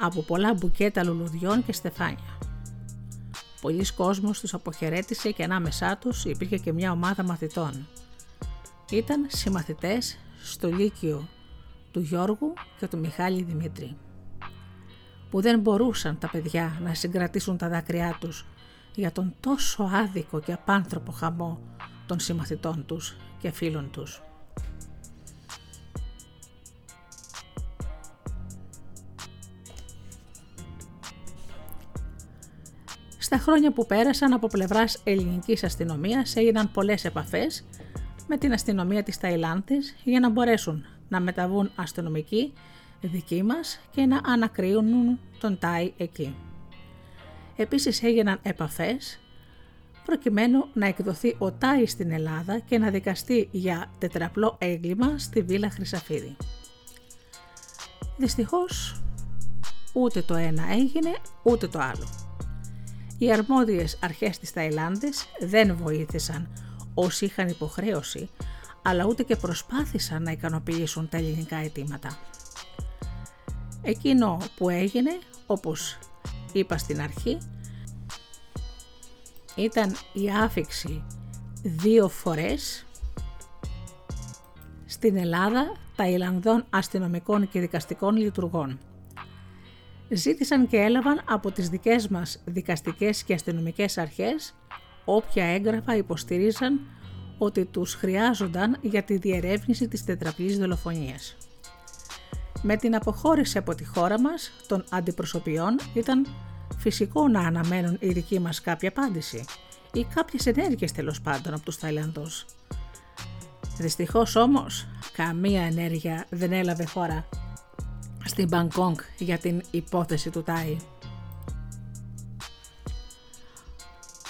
από πολλά μπουκέτα λουλουδιών και στεφάνια. Πολλοί κόσμος τους αποχαιρέτησε και ανάμεσά τους υπήρχε και μια ομάδα μαθητών. Ήταν συμμαθητές στο Λύκειο του Γιώργου και του Μιχάλη Δημήτρη που δεν μπορούσαν τα παιδιά να συγκρατήσουν τα δάκρυά τους για τον τόσο άδικο και απάνθρωπο χαμό των συμμαθητών τους και φίλων τους. Στα χρόνια που πέρασαν από πλευράς ελληνικής αστυνομίας έγιναν πολλές επαφές με την αστυνομία της Ταϊλάνδης για να μπορέσουν να μεταβούν αστυνομικοί δικοί μας και να ανακρίνουν τον Τάι εκεί. Επίσης έγιναν επαφές προκειμένου να εκδοθεί ο Τάι στην Ελλάδα και να δικαστεί για τετραπλό έγκλημα στη Βίλα Χρυσαφίδη. Δυστυχώς ούτε το ένα έγινε ούτε το άλλο. Οι αρμόδιες αρχές της Ταϊλάνδης δεν βοήθησαν όσοι είχαν υποχρέωση, αλλά ούτε και προσπάθησαν να ικανοποιήσουν τα ελληνικά αιτήματα. Εκείνο που έγινε, όπως είπα στην αρχή, ήταν η άφηξη δύο φορές στην Ελλάδα Ταϊλανδών αστυνομικών και δικαστικών λειτουργών. Ζήτησαν και έλαβαν από τις δικές μας δικαστικές και αστυνομικές αρχές όποια έγγραφα υποστηρίζαν ότι τους χρειάζονταν για τη διερεύνηση της τετραπλής δολοφονίας. Με την αποχώρηση από τη χώρα μας των αντιπροσωπιών ήταν φυσικό να αναμένουν οι δικοί μας κάποια απάντηση ή κάποιες ενέργειες τέλος πάντων από τους Θαϊλανδούς. Δυστυχώς όμως καμία ενέργεια δεν έλαβε χώρα στην Μπαγκόγκ για την υπόθεση του Τάι.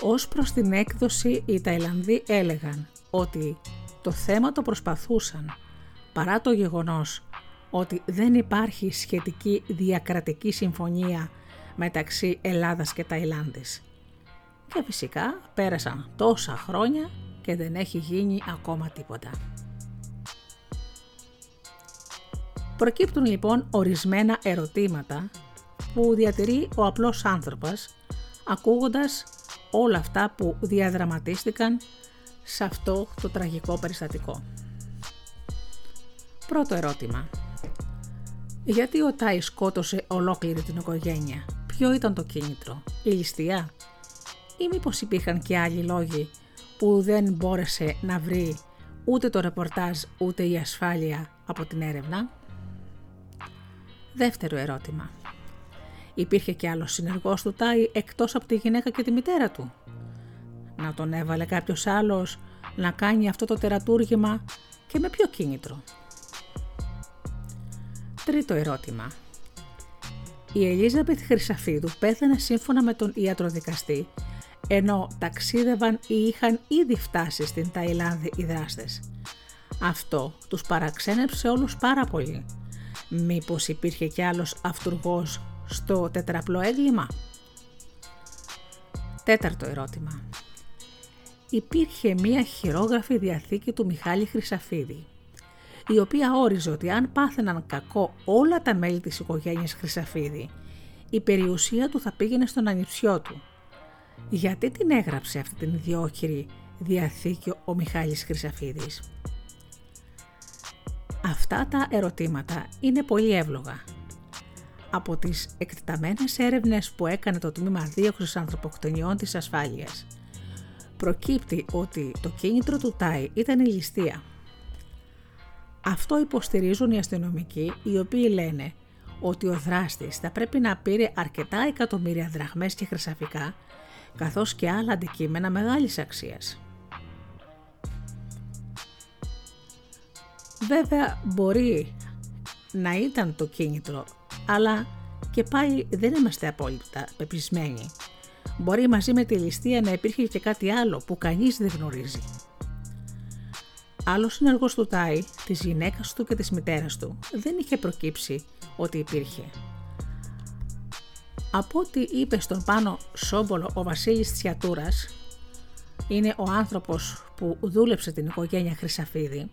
Ως προς την έκδοση οι Ταϊλανδοί έλεγαν ότι το θέμα το προσπαθούσαν παρά το γεγονός ότι δεν υπάρχει σχετική διακρατική συμφωνία μεταξύ Ελλάδας και Ταϊλάνδης. Και φυσικά πέρασαν τόσα χρόνια και δεν έχει γίνει ακόμα τίποτα. Προκύπτουν λοιπόν ορισμένα ερωτήματα που διατηρεί ο απλός άνθρωπος ακούγοντας όλα αυτά που διαδραματίστηκαν σε αυτό το τραγικό περιστατικό. Πρώτο ερώτημα. Γιατί ο Τάις σκότωσε ολόκληρη την οικογένεια; Ποιο ήταν το κίνητρο, η ληστεία; Ή μήπως υπήρχαν και άλλοι λόγοι που δεν μπόρεσε να βρει ούτε το ρεπορτάζ ούτε η ασφάλεια από την έρευνα; Δεύτερο ερώτημα. Υπήρχε και άλλος συνεργός του Τάι εκτός από τη γυναίκα και τη μητέρα του; Να τον έβαλε κάποιος άλλος να κάνει αυτό το τερατούργημα και με ποιο κίνητρο; Τρίτο ερώτημα. Η Ελίζαπεθ Χρυσαφίδου πέθανε σύμφωνα με τον ιατροδικαστή, ενώ ταξίδευαν ή είχαν ήδη φτάσει στην Ταϊλάνδη οι δράστες. Αυτό τους παραξένεψε όλους πάρα πολύ. Μήπως υπήρχε κι άλλος αυτούργός στο τετραπλό έγκλημα; Τέταρτο ερώτημα. Υπήρχε μία χειρόγραφη διαθήκη του Μιχάλη Χρυσαφίδη η οποία όριζε ότι αν πάθαιναν κακό όλα τα μέλη της οικογένειας Χρυσαφίδη, η περιουσία του θα πήγαινε στον ανιψιό του. Γιατί την έγραψε αυτή την ιδιόχειρη διαθήκη ο Μιχάλης Χρυσαφίδης; Αυτά τα ερωτήματα είναι πολύ εύλογα. Από τις εκτεταμένες έρευνες που έκανε το Τμήμα Δίωξης Ανθρωποκτονιών της Ασφάλειας, προκύπτει ότι το κίνητρο του Τάι ήταν η ληστεία αυτό υποστηρίζουν οι αστυνομικοί οι οποίοι λένε ότι ο δράστης θα πρέπει να πήρε αρκετά εκατομμύρια δραχμές και χρυσαφικά καθώς και άλλα αντικείμενα μεγάλης αξίας. Βέβαια μπορεί να ήταν το κίνητρο, αλλά και πάλι δεν είμαστε απόλυτα πεπισμένοι. Μπορεί μαζί με τη ληστεία να υπήρχε και κάτι άλλο που κανείς δεν γνωρίζει. Άλλος συνεργός του Τάι, της γυναίκας του και της μητέρας του, δεν είχε προκύψει ότι υπήρχε. Από ό,τι είπε στον πάνω Σόμπολο ο Βασίλης Τσιατούρας, είναι ο άνθρωπος που δούλεψε την οικογένεια Χρυσαφίδη,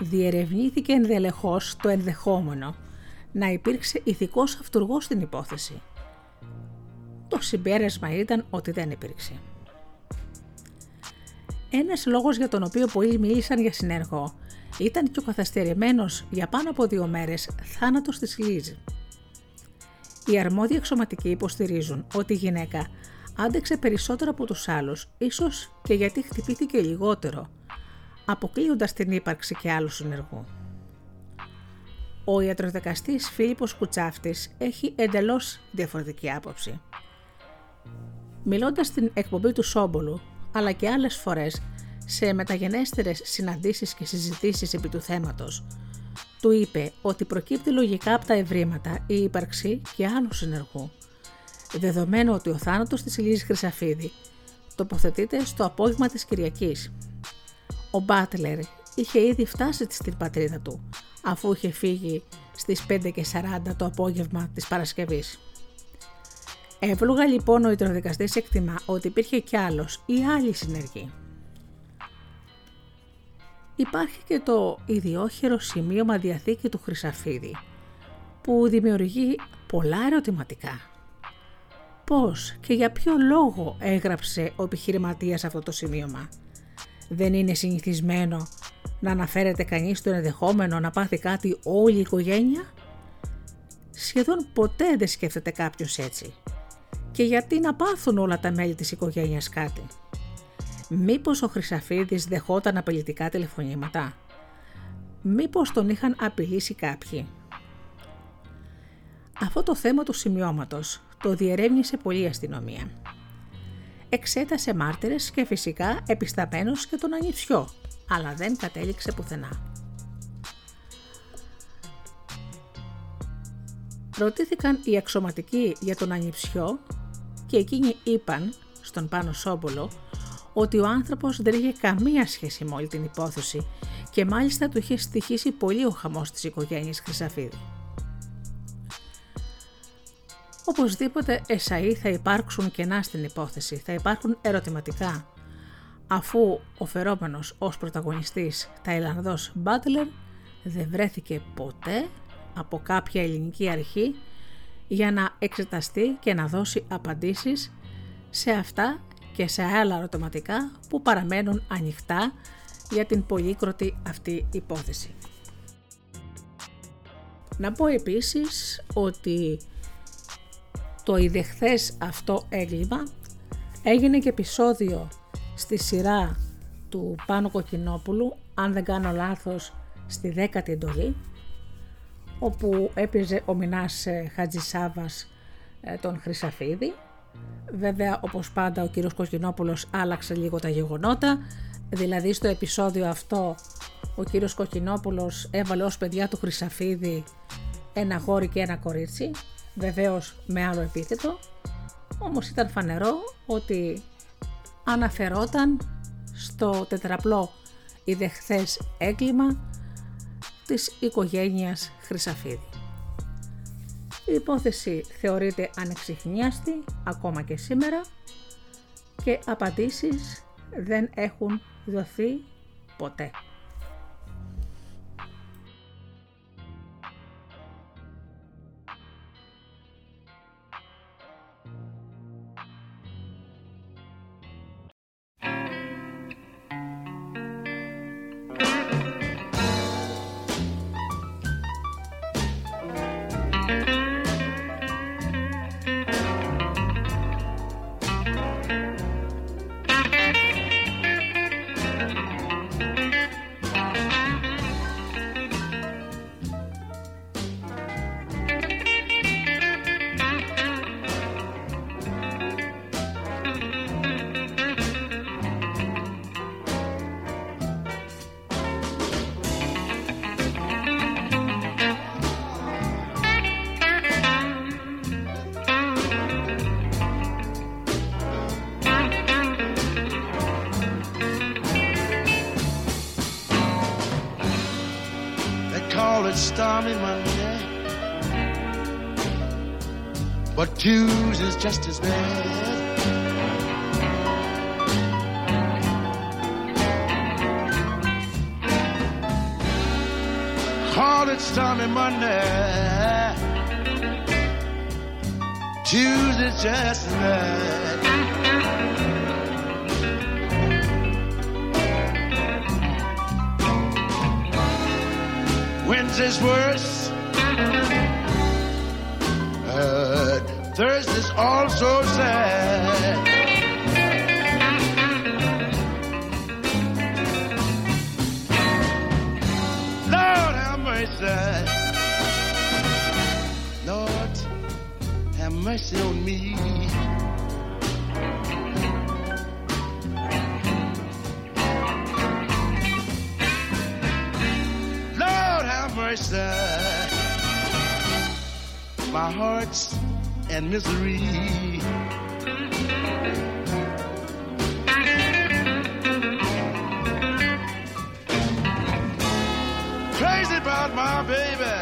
διερευνήθηκε ενδελεχώς το ενδεχόμενο να υπήρξε ηθικός αυτούργος στην υπόθεση. Το συμπέρασμα ήταν ότι δεν υπήρξε. Ένας λόγος για τον οποίο πολλοί μίλησαν για συνεργό ήταν και ο καθαστερημένος για πάνω από δύο μέρες θάνατος της Λίζ. Οι αρμόδιοι εξωματικοί υποστηρίζουν ότι η γυναίκα άντεξε περισσότερο από τους άλλους, ίσως και γιατί χτυπήθηκε λιγότερο, αποκλείοντας την ύπαρξη και άλλους συνεργού. Ο ιατροδεκαστής Φίλιππος Κουτσάφτης έχει εντελώς διαφορετική άποψη. Μιλώντας στην εκπομπή του Σόμπολου, αλλά και άλλες φορές σε μεταγενέστερες συναντήσεις και συζητήσεις επί του θέματος, του είπε ότι προκύπτει λογικά από τα ευρήματα η ύπαρξη και άλλους συνεργού, δεδομένου ότι ο θάνατος της Ηλίας Χρυσαφίδη τοποθετείται στο απόγευμα της Κυριακής. Ο Μπάτλερ είχε ήδη φτάσει στην πατρίδα του, αφού είχε φύγει στις 5.40 το απόγευμα της Παρασκευής. Εύλογα λοιπόν ο ιτροδικαστής εκτιμά ότι υπήρχε κι άλλος ή άλλη συνεργή. Υπάρχει και το ιδιόχειρο σημείωμα διαθήκη του Χρυσαφίδη, που δημιουργεί πολλά ερωτηματικά. Πώς και για ποιο λόγο έγραψε ο επιχειρηματίας αυτό το σημείωμα; Δεν είναι συνηθισμένο να αναφέρεται κανείς το ενδεχόμενο να πάθει κάτι όλη η οικογένεια; Σχεδόν ποτέ δεν σκέφτεται κάποιος έτσι. Και γιατί να πάθουν όλα τα μέλη της οικογένειας κάτι; Μήπως ο Χρυσαφίδης δεχόταν απειλητικά τηλεφωνήματα; Μήπως τον είχαν απειλήσει κάποιοι; Αυτό το θέμα του σημειώματος το διερεύνησε πολύ αστυνομία. Εξέτασε μάρτυρες και φυσικά επισταμένος και τον ανιψιό, αλλά δεν κατέληξε πουθενά. Ρωτήθηκαν οι αξιωματικοί για τον ανιψιό και εκείνοι είπαν στον Πάνο Σόμπολο ότι ο άνθρωπος δεν είχε καμία σχέση με όλη την υπόθεση και μάλιστα του είχε στοιχήσει πολύ ο χαμός της οικογένειας Χρυσαφίδη. Οπωσδήποτε εσαΐ θα υπάρξουν κενά στην υπόθεση, θα υπάρχουν ερωτηματικά, αφού ο φερόμενος ως πρωταγωνιστής Ταϊλανδός Μπάτλερ δεν βρέθηκε ποτέ από κάποια ελληνική αρχή για να εξεταστεί και να δώσει απαντήσεις σε αυτά και σε άλλα ερωτηματικά που παραμένουν ανοιχτά για την πολύκροτη αυτή υπόθεση. Να πω επίσης ότι το ιδεχθές αυτό έγκλημα. Έγινε και επεισόδιο στη σειρά του Πάνου Κοκκινόπουλου, αν δεν κάνω λάθος, στη δέκατη εντολή, όπου έπαιζε ο Μινάς ε, Χατζησάβας ε, τον Χρυσαφίδη. Βέβαια, όπως πάντα, ο κύριος Κοκκινόπουλος άλλαξε λίγο τα γεγονότα, δηλαδή στο επεισόδιο αυτό ο κύριος Κοκκινόπουλος έβαλε ως παιδιά του Χρυσαφίδη ένα γόρι και ένα κορίτσι, βεβαίως με άλλο επίθετο, όμως ήταν φανερό ότι αναφερόταν στο τετραπλό ιδεχθές έγκλημα της οικογένειας Χρυσαφίδη. Η υπόθεση θεωρείται ανεξιχνίαστη ακόμα και σήμερα και απαντήσεις δεν έχουν δοθεί ποτέ. Is just as bad. Call it stormy Monday. Tuesday just as bad. Wednesday's worse. Thursday's also sad. Lord have mercy. Lord have mercy on me. Lord have mercy. My heart's in misery. Crazy about my baby.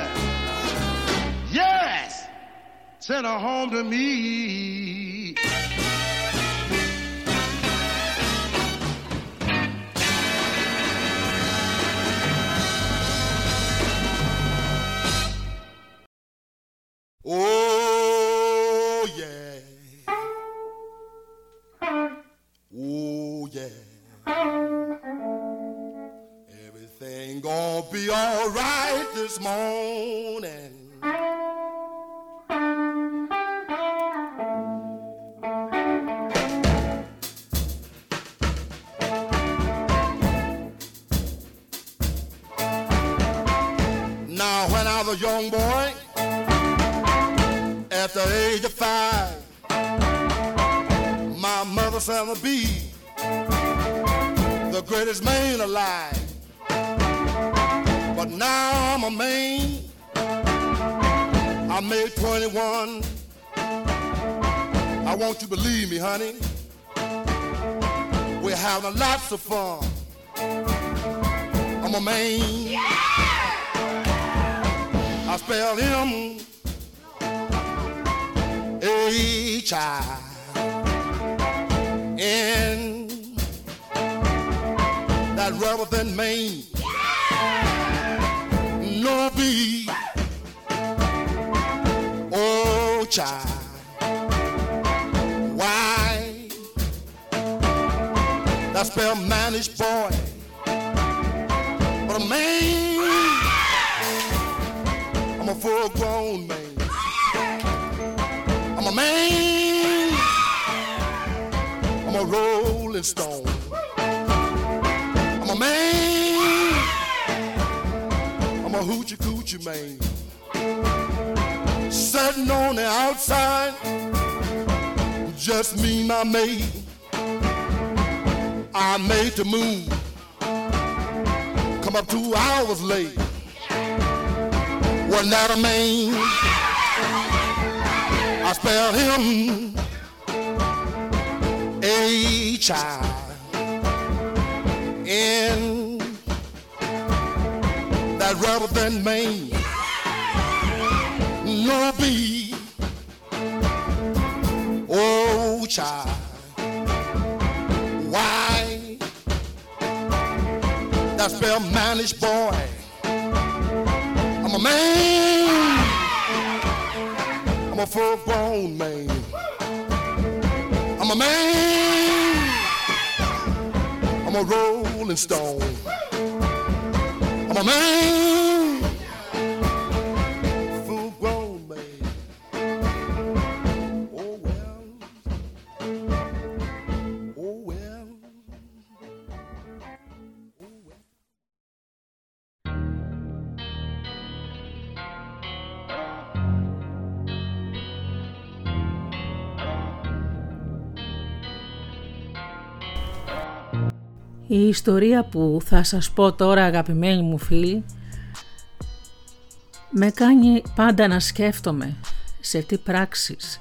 Yes, send her home to me. I'm a man. Yeah! I spell him H I N. That rather than me. Yeah! B Oh, child. That spell managed boy. But a man, I'm a full grown man. I'm a man. I'm a rolling stone. I'm a man. I'm a hoochie coochie man. Sitting on the outside, just me, my mate. I made the move. Come up two hours late. Wasn't that a man? I spell him H I N that rather than Maine. No B Oh child that spell manish boy I'm a man I'm a full grown man. I'm a man. I'm a rolling stone. I'm a man. Η ιστορία που θα σας πω τώρα αγαπημένοι μου φίλοι με κάνει πάντα να σκέφτομαι σε τι πράξεις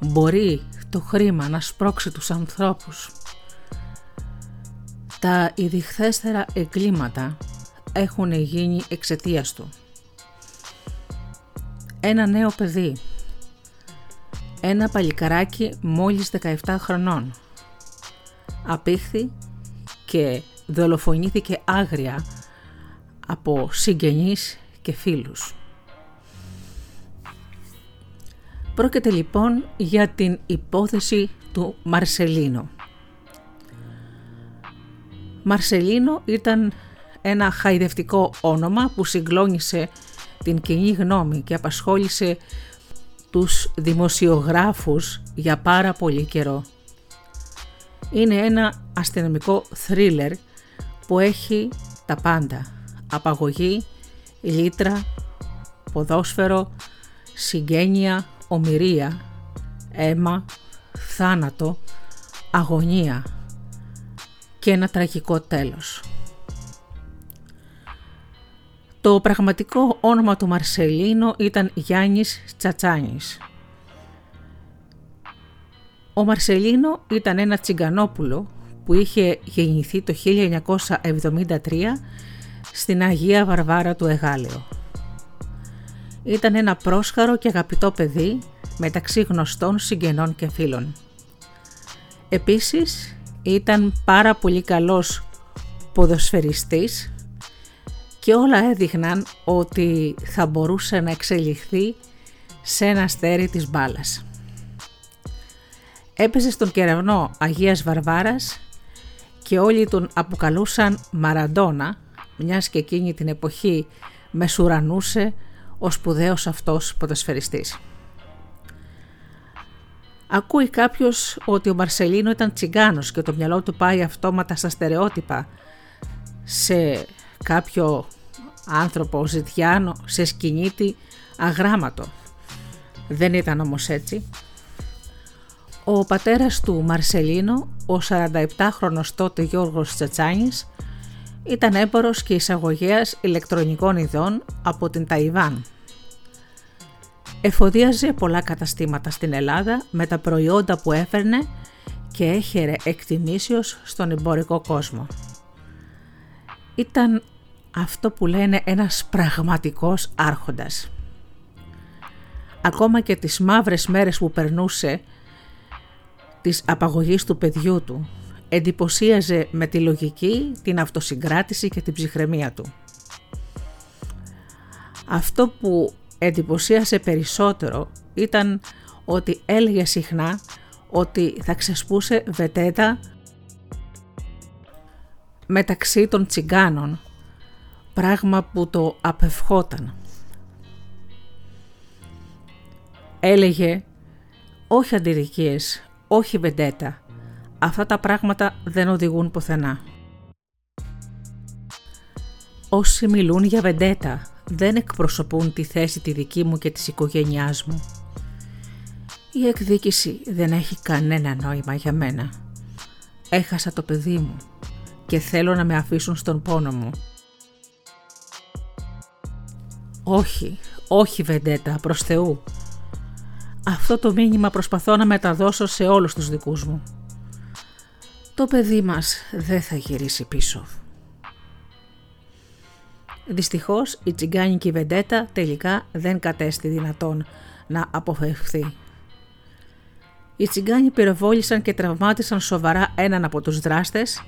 μπορεί το χρήμα να σπρώξει τους ανθρώπους. Τα ειδιχθέστερα εγκλήματα έχουν γίνει εξαιτίας του. Ένα νέο παιδί ένα παλικαράκι μόλις 17 χρονών. Απήχθη και δολοφονήθηκε άγρια από συγγενείς και φίλους. Πρόκειται λοιπόν για την υπόθεση του Μαρσελίνο. Μαρσελίνο ήταν ένα χαϊδευτικό όνομα που συγκλώνησε την κοινή γνώμη και απασχόλησε τους δημοσιογράφους για πάρα πολύ καιρό. Είναι ένα αστυνομικό θρίλερ που έχει τα πάντα. Απαγωγή, λίτρα, ποδόσφαιρο, συγγένεια, ομοιρία, αίμα, θάνατο, αγωνία και ένα τραγικό τέλος. Το πραγματικό όνομα του Μαρσελίνο ήταν Γιάννης Τσατσάνης. Ο Μαρσελίνο ήταν ένα τσιγκανόπουλο που είχε γεννηθεί το 1973 στην Αγία Βαρβάρα του Εγάλεο. Ήταν ένα πρόσχαρο και αγαπητό παιδί μεταξύ γνωστών συγγενών και φίλων. Επίσης ήταν πάρα πολύ καλός ποδοσφαιριστής και όλα έδειχναν ότι θα μπορούσε να εξελιχθεί σε ένα αστέρι της μπάλας. Έπαιζε στον κεραυνό Αγίας Βαρβάρας και όλοι τον αποκαλούσαν Μαραντόνα, μιας και εκείνη την εποχή μεσουρανούσε ο σπουδαίος αυτός ποδοσφαιριστής. Ακούει κάποιος ότι ο Μαρσελίνο ήταν τσιγκάνος και το μυαλό του πάει αυτόματα στα στερεότυπα σε κάποιο άνθρωπο ζητιάνο σε σκηνήτη αγράμματο. Δεν ήταν όμως έτσι. Ο πατέρας του Μαρσελίνο, ο 47χρονος τότε Γιώργος Τσατσάνης, ήταν έμπορος και εισαγωγέας ηλεκτρονικών ειδών από την Ταϊβάν. Εφοδίαζε πολλά καταστήματα στην Ελλάδα με τα προϊόντα που έφερνε και έχερε εκτιμήσεως στον εμπορικό κόσμο. Ήταν αυτό που λένε ένας πραγματικός άρχοντας. Ακόμα και τις μαύρες μέρες που περνούσε της απαγωγής του παιδιού του, εντυπωσίαζε με τη λογική, την αυτοσυγκράτηση και την ψυχραιμία του. Αυτό που εντυπωσίασε περισσότερο ήταν ότι έλεγε συχνά ότι θα ξεσπούσε βετέτα μεταξύ των τσιγκάνων, πράγμα που το απευχόταν. Έλεγε όχι αντιδικίες, όχι βεντέτα, αυτά τα πράγματα δεν οδηγούν πουθενά. Όσοι μιλούν για βεντέτα δεν εκπροσωπούν τη θέση τη δική μου και της οικογένειάς μου. Η εκδίκηση δεν έχει κανένα νόημα για μένα. Έχασα το παιδί μου και θέλω να με αφήσουν στον πόνο μου. Όχι, όχι Βεντέτα, προς Θεού. Αυτό το μήνυμα προσπαθώ να μεταδώσω σε όλους τους δικούς μου. Το παιδί μας δεν θα γυρίσει πίσω. Δυστυχώς η τσιγκάνικη βεντέτα τελικά δεν κατέστη δυνατόν να αποφευχθεί. Οι τσιγκάνοι πυροβόλησαν και τραυμάτισαν σοβαρά έναν από τους δράστες,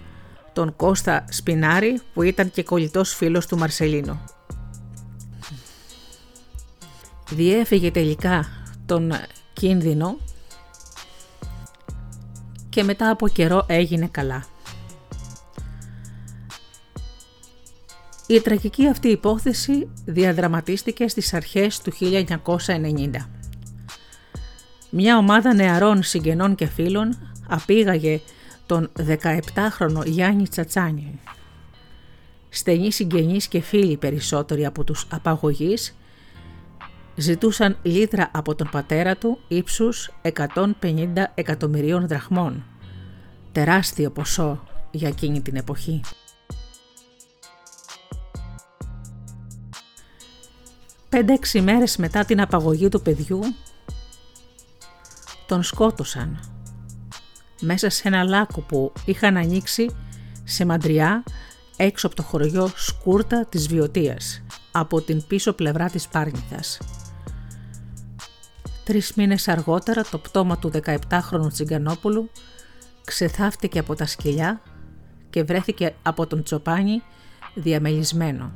τον Κώστα Σπινάρη που ήταν και κολλητός φίλος του Μαρσελίνο. Διέφυγε τελικά τον κίνδυνο και μετά από καιρό έγινε καλά. Η τραγική αυτή υπόθεση διαδραματίστηκε στις αρχές του 1990. Μια ομάδα νεαρών συγγενών και φίλων απήγαγε τον 17χρονο Γιάννη Τσατσάνη. Στενοί συγγενείς και φίλοι περισσότεροι από τους απαγωγείς ζητούσαν λίτρα από τον πατέρα του ύψους 150 εκατομμυρίων δραχμών. Τεράστιο ποσό για εκείνη την εποχή. Πέντε-έξι μέρες μετά την απαγωγή του παιδιού, τον σκότωσαν μέσα σε ένα λάκκο που είχαν ανοίξει σε μαντριά έξω από το χωριό Σκούρτα της Βιωτίας, από την πίσω πλευρά της Πάρνηθας. Τρεις μήνες αργότερα το πτώμα του 17χρονου Τσιγκανόπουλου ξεθάφτηκε από τα σκυλιά και βρέθηκε από τον Τσοπάνη διαμελισμένο.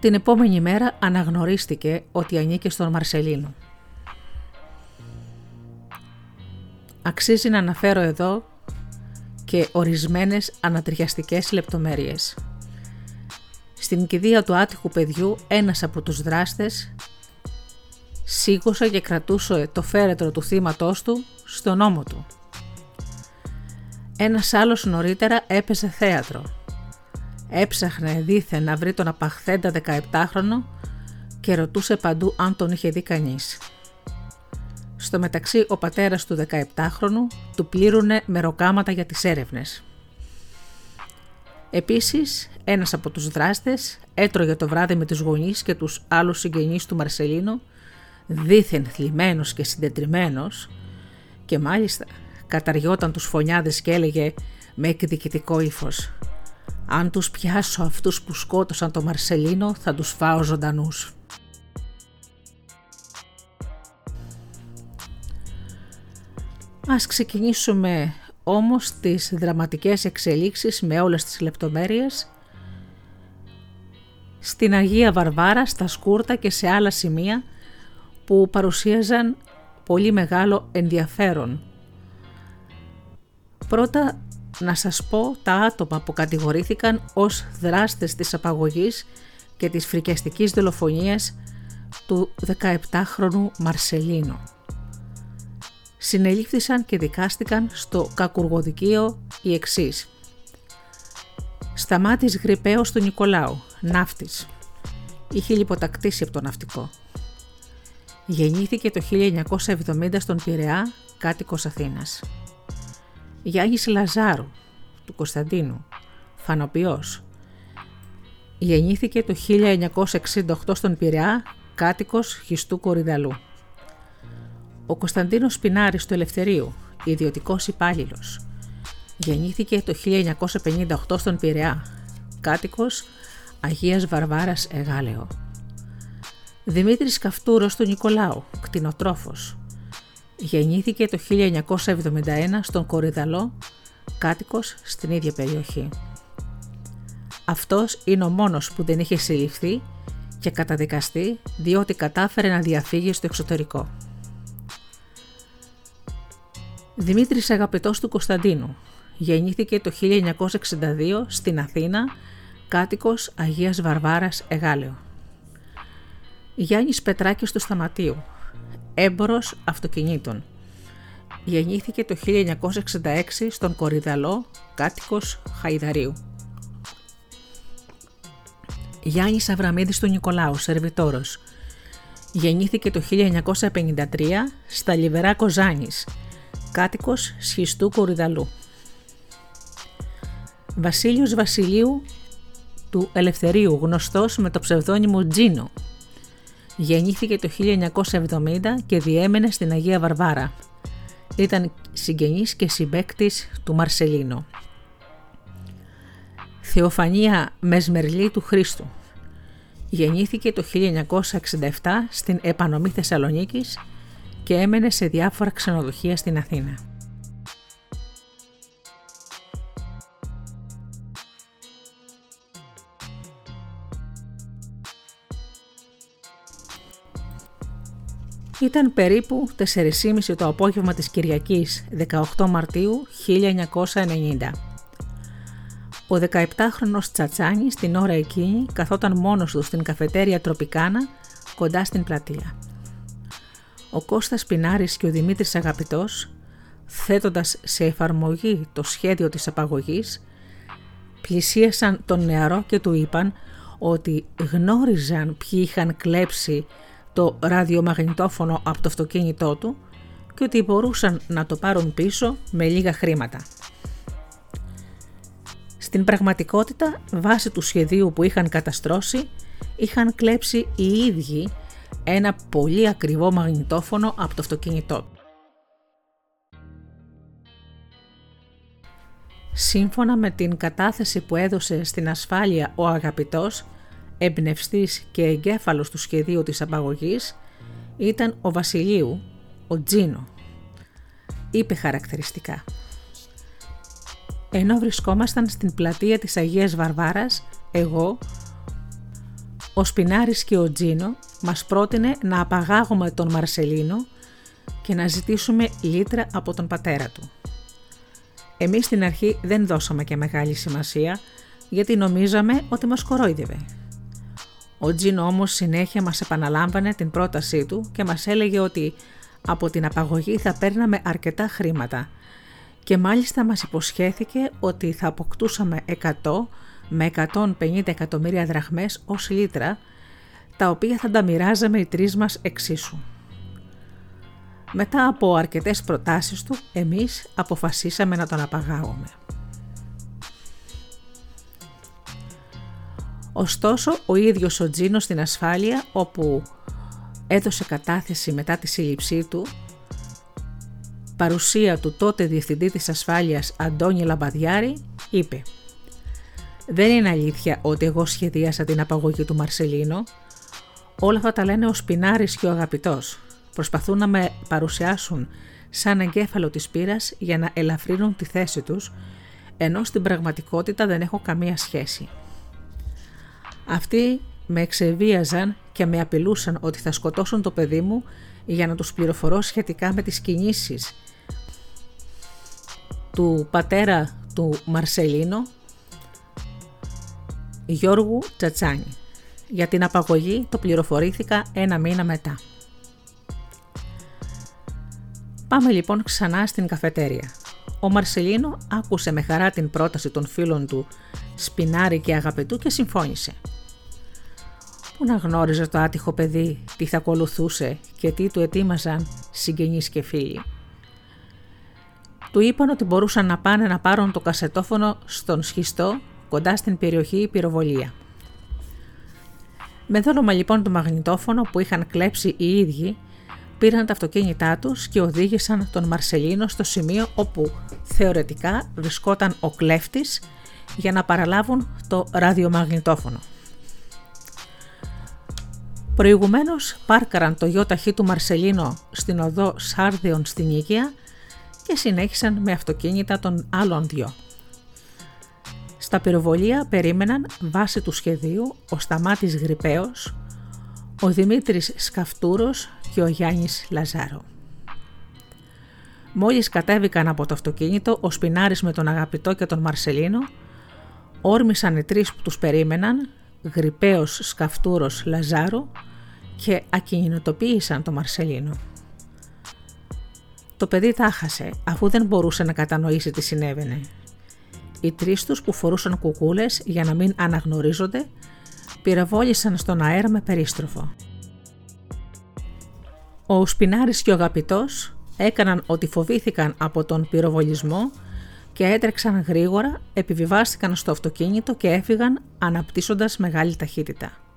Την επόμενη μέρα αναγνωρίστηκε ότι ανήκε στον Μαρσελίνο. Αξίζει να αναφέρω εδώ και ορισμένες ανατριχιαστικές λεπτομέρειες. Στην κηδεία του άτυχου παιδιού ένας από τους δράστες σήκωσε και κρατούσε το φέρετρο του θύματός του στον ώμο του. Ένας άλλος νωρίτερα έπαιζε θέατρο. Έψαχνε δίθεν να βρει τον απαχθέντα 17χρονο και ρωτούσε παντού αν τον είχε δει κανείς. Στο μεταξύ ο πατέρας του 17χρονου του πλήρουνε μεροκάματα για τις έρευνες. Επίσης, ένας από τους δράστες έτρωγε το βράδυ με τους γονείς και τους άλλους συγγενείς του Μαρσελίνου, δίθεν θλιμμένος και συντετριμένος και μάλιστα καταριόταν τους φωνιάδες και έλεγε με εκδικητικό ύφος. «Αν τους πιάσω αυτούς που σκότωσαν το Μαρσελίνο θα τους φάω ζωντανούς». Ας ξεκινήσουμε όμως τις δραματικές εξελίξεις με όλες τις λεπτομέρειες στην Αγία Βαρβάρα, στα Σκούρτα και σε άλλα σημεία που παρουσίαζαν πολύ μεγάλο ενδιαφέρον. Πρώτα να σας πω τα άτομα που κατηγορήθηκαν ως δράστες της απαγωγής και της φρικιαστικής δολοφονίας του 17χρονου Μαρσελίνο συνελήφθησαν και δικάστηκαν στο κακουργοδικείο οι εξής. Σταμάτης Γρυπαίος του Νικολάου, ναύτης. Είχε λιποτακτήσει από το ναυτικό. Γεννήθηκε το 1970 στον Πειραιά, κάτοικος Αθήνας. Γιάννης Λαζάρου, του Κωνσταντίνου, φανοποιός. Γεννήθηκε το 1968 στον Πειραιά, κάτοικος Χιστού Κορυδαλού. Ο Κωνσταντίνος Σπινάρης του Ελευθερίου, ιδιωτικός υπάλληλος. Γεννήθηκε το 1958 στον Πειραιά, κάτοικος Αγίας Βαρβάρας Εγάλεο. Δημήτρης Καυτούρος του Νικολάου, κτηνοτρόφος. Γεννήθηκε το 1971 στον Κορυδαλό, κάτοικος στην ίδια περιοχή. Αυτός είναι ο μόνος που δεν είχε συλληφθεί και καταδικαστεί διότι κατάφερε να διαφύγει στο εξωτερικό. Δημήτρης αγαπητός του Κωνσταντίνου. Γεννήθηκε το 1962 στην Αθήνα, κάτοικος Αγίας Βαρβάρας Εγάλεο. Γιάννης Πετράκης του Σταματίου. Έμπορος αυτοκινήτων. Γεννήθηκε το 1966 στον Κορυδαλό, κάτοικος Χαϊδαρίου. Γιάννης Αβραμίδης του Νικολάου, σερβιτόρος. Γεννήθηκε το 1953 στα Λιβερά Κοζάνης, κάτοικος σχιστού Κορυδαλού. Βασίλειος Βασιλείου του Ελευθερίου, γνωστός με το ψευδόνυμο Τζίνο. Γεννήθηκε το 1970 και διέμενε στην Αγία Βαρβάρα. Ήταν συγγενής και συμπέκτης του Μαρσελίνο. Θεοφανία Μεσμερλή του Χρήστου. Γεννήθηκε το 1967 στην επανομή Θεσσαλονίκης και έμενε σε διάφορα ξενοδοχεία στην Αθήνα. Ήταν περίπου 4.30 το απόγευμα της Κυριακής 18 Μαρτίου 1990. Ο 17χρονος Τσατσάνης την ώρα εκείνη καθόταν μόνος του στην καφετέρια Τροπικάνα κοντά στην πλατεία ο Κώστας Πινάρης και ο Δημήτρης Αγαπητός, θέτοντας σε εφαρμογή το σχέδιο της απαγωγής, πλησίασαν τον νεαρό και του είπαν ότι γνώριζαν ποιοι είχαν κλέψει το ραδιομαγνητόφωνο από το αυτοκίνητό του και ότι μπορούσαν να το πάρουν πίσω με λίγα χρήματα. Στην πραγματικότητα, βάσει του σχεδίου που είχαν καταστρώσει, είχαν κλέψει οι ίδιοι ένα πολύ ακριβό μαγνητόφωνο από το αυτοκίνητό του. Σύμφωνα με την κατάθεση που έδωσε στην ασφάλεια ο αγαπητός, εμπνευστής και εγκέφαλος του σχεδίου της απαγωγής, ήταν ο Βασιλείου, ο Τζίνο. Είπε χαρακτηριστικά. Ενώ βρισκόμασταν στην πλατεία της Αγίας Βαρβάρας, εγώ, ο Σπινάρης και ο Τζίνο μας πρότεινε να απαγάγουμε τον Μαρσελίνο και να ζητήσουμε λίτρα από τον πατέρα του. Εμείς στην αρχή δεν δώσαμε και μεγάλη σημασία γιατί νομίζαμε ότι μας κορόιδευε. Ο Τζίνο όμως συνέχεια μας επαναλάμβανε την πρότασή του και μας έλεγε ότι από την απαγωγή θα παίρναμε αρκετά χρήματα και μάλιστα μας υποσχέθηκε ότι θα αποκτούσαμε 100 με 150 εκατομμύρια δραχμές ως λίτρα, τα οποία θα τα μοιράζαμε οι τρεις μας εξίσου. Μετά από αρκετές προτάσεις του, εμείς αποφασίσαμε να τον απαγάγουμε. Ωστόσο, ο ίδιος ο Τζίνος στην ασφάλεια, όπου έδωσε κατάθεση μετά τη σύλληψή του, παρουσία του τότε Διευθυντή της Ασφάλειας Αντώνη Λαμπαδιάρη, είπε «Δεν είναι αλήθεια ότι εγώ σχεδίασα την απαγωγή του Μαρσελίνο. Όλα αυτά τα λένε ο Σπινάρης και ο Αγαπητός. Προσπαθούν να με παρουσιάσουν σαν εγκέφαλο της πύρας για να ελαφρύνουν τη θέση τους, ενώ στην πραγματικότητα δεν έχω καμία σχέση. Αυτοί με εξεβίαζαν και με απειλούσαν ότι θα σκοτώσουν το παιδί μου για να τους πληροφορώ σχετικά με τις κινήσεις του πατέρα του Μαρσελίνο, Γιώργου Τσατσάνη. Για την απαγωγή το πληροφορήθηκα ένα μήνα μετά. Πάμε λοιπόν ξανά στην καφετέρια. Ο Μαρσελίνο άκουσε με χαρά την πρόταση των φίλων του Σπινάρη και Αγαπητού και συμφώνησε. Πού να γνώριζε το άτυχο παιδί τι θα ακολουθούσε και τι του ετοίμαζαν συγγενείς και φίλοι. Του είπαν ότι μπορούσαν να πάνε να πάρουν το κασετόφωνο στον σχιστό κοντά στην περιοχή πυροβολία. Με δόλωμα λοιπόν το μαγνητόφωνο που είχαν κλέψει οι ίδιοι, πήραν τα αυτοκίνητά τους και οδήγησαν τον Μαρσελίνο στο σημείο όπου θεωρητικά βρισκόταν ο κλέφτης για να παραλάβουν το ραδιομαγνητόφωνο. Προηγουμένως πάρκαραν το γιο ταχύ του Μαρσελίνο στην οδό Σάρδιον στην Ήγια και συνέχισαν με αυτοκίνητα των άλλων δυο. Στα πυροβολία περίμεναν βάσει του σχεδίου ο Σταμάτης Γρυπαίος, ο Δημήτρης Σκαφτούρος και ο Γιάννης Λαζάρο. Μόλις κατέβηκαν από το αυτοκίνητο, ο Σπινάρης με τον Αγαπητό και τον Μαρσελίνο, όρμησαν οι τρεις που τους περίμεναν, Γρυπαίος, Σκαφτούρος, Λαζάρο και ακινητοποίησαν τον Μαρσελίνο. Το παιδί τα χάσε αφού δεν μπορούσε να κατανοήσει τι συνέβαινε. Οι τρεις τους που φορούσαν κουκούλες για να μην αναγνωρίζονται πυροβόλησαν στον αέρα με περίστροφο. Ο Σπινάρης και ο Αγαπητός έκαναν ότι φοβήθηκαν από τον πυροβολισμό και έτρεξαν γρήγορα, επιβιβάστηκαν στο αυτοκίνητο και έφυγαν αναπτύσσοντας μεγάλη ταχύτητα.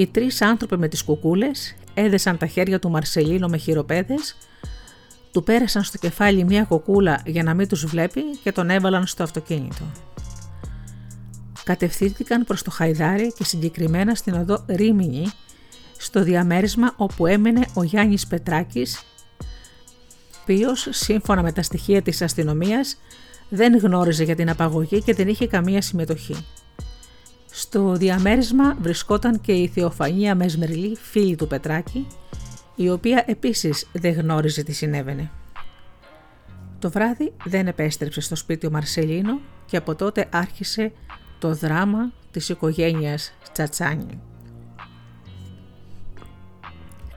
Οι τρεις άνθρωποι με τις κουκούλες έδεσαν τα χέρια του Μαρσελίνο με χειροπέδες του πέρασαν στο κεφάλι μια κοκούλα για να μην τους βλέπει και τον έβαλαν στο αυτοκίνητο. Κατευθύνθηκαν προς το Χαϊδάρι και συγκεκριμένα στην οδό Ρήμινη, στο διαμέρισμα όπου έμενε ο Γιάννης Πετράκης, οποίος σύμφωνα με τα στοιχεία της αστυνομίας δεν γνώριζε για την απαγωγή και δεν είχε καμία συμμετοχή. Στο διαμέρισμα βρισκόταν και η Θεοφανία Μεσμερλή, φίλη του Πετράκη, η οποία επίσης δεν γνώριζε τι συνέβαινε. Το βράδυ δεν επέστρεψε στο σπίτι ο Μαρσελίνο και από τότε άρχισε το δράμα της οικογένειας Τσατσάνη.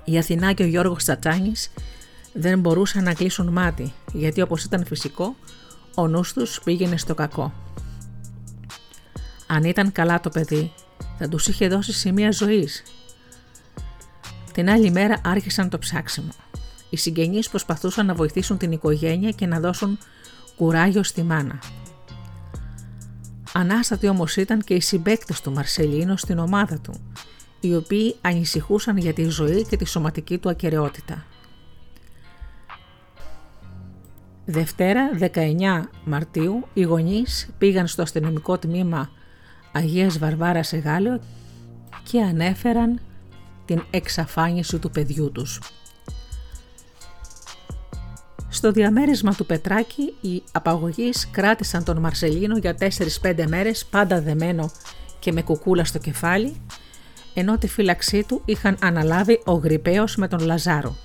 Η Αθηνά και ο Γιώργος Τσατσάνης δεν μπορούσαν να κλείσουν μάτι γιατί όπως ήταν φυσικό ο νους τους πήγαινε στο κακό. Αν ήταν καλά το παιδί θα τους είχε δώσει σημεία ζωής την άλλη μέρα άρχισαν το ψάξιμο. Οι συγγενείς προσπαθούσαν να βοηθήσουν την οικογένεια και να δώσουν κουράγιο στη μάνα. Ανάστατοι όμως ήταν και οι συμπέκτες του Μαρσελίνο στην ομάδα του, οι οποίοι ανησυχούσαν για τη ζωή και τη σωματική του ακαιρεότητα. Δευτέρα 19 Μαρτίου οι γονείς πήγαν στο αστυνομικό τμήμα Αγίας Βαρβάρας Εγάλεο και ανέφεραν την εξαφάνιση του παιδιού τους. Στο διαμέρισμα του Πετράκη οι απαγωγείς κράτησαν τον Μαρσελίνο για 4-5 μέρες πάντα δεμένο και με κουκούλα στο κεφάλι, ενώ τη φύλαξή του είχαν αναλάβει ο Γρυπαίος με τον Λαζάρο.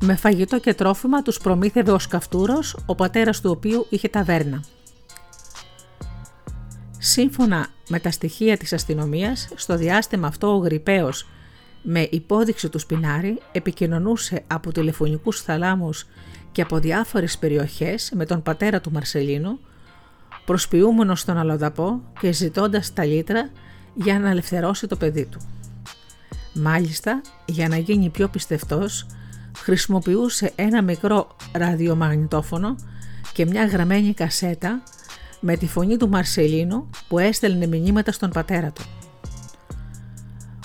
Με φαγητό και τρόφιμα τους προμήθευε ο Σκαφτούρος, ο πατέρας του οποίου είχε ταβέρνα. Σύμφωνα με τα στοιχεία της αστυνομίας, στο διάστημα αυτό ο Γρυπαίος με υπόδειξη του Σπινάρη επικοινωνούσε από τηλεφωνικούς θαλάμους και από διάφορες περιοχές με τον πατέρα του Μαρσελίνου, προσποιούμενος στον αλλοδαπό και ζητώντας τα λίτρα για να ελευθερώσει το παιδί του. Μάλιστα, για να γίνει πιο πιστευτός, χρησιμοποιούσε ένα μικρό ραδιομαγνητόφωνο και μια γραμμένη κασέτα με τη φωνή του Μαρσελίνου που έστελνε μηνύματα στον πατέρα του.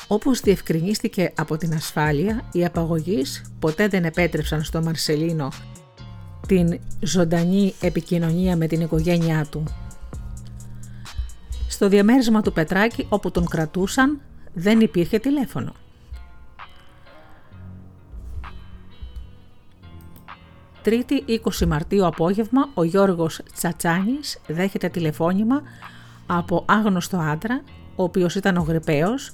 Όπως διευκρινίστηκε από την ασφάλεια, οι απαγωγείς ποτέ δεν επέτρεψαν στο Μαρσελίνο την ζωντανή επικοινωνία με την οικογένειά του. Στο διαμέρισμα του Πετράκη όπου τον κρατούσαν δεν υπήρχε τηλέφωνο. Τρίτη 20 Μαρτίου απόγευμα ο Γιώργος Τσατσάνης δέχεται τηλεφώνημα από άγνωστο άντρα, ο οποίος ήταν ο Γρυπαίος,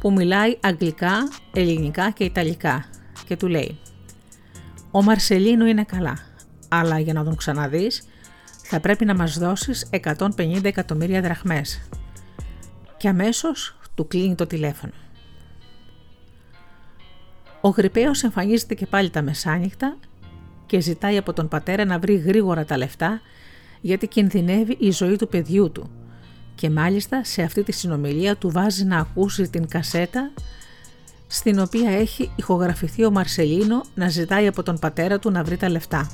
που μιλάει αγγλικά, ελληνικά και ιταλικά και του λέει «Ο Μαρσελίνο είναι καλά, αλλά για να τον ξαναδείς θα πρέπει να μας δώσεις 150 εκατομμύρια δραχμές». Και αμέσως του κλείνει το τηλέφωνο. Ο Γρυπαίος εμφανίζεται και πάλι τα μεσάνυχτα και ζητάει από τον πατέρα να βρει γρήγορα τα λεφτά γιατί κινδυνεύει η ζωή του παιδιού του και μάλιστα σε αυτή τη συνομιλία του βάζει να ακούσει την κασέτα στην οποία έχει ηχογραφηθεί ο Μαρσελίνο να ζητάει από τον πατέρα του να βρει τα λεφτά.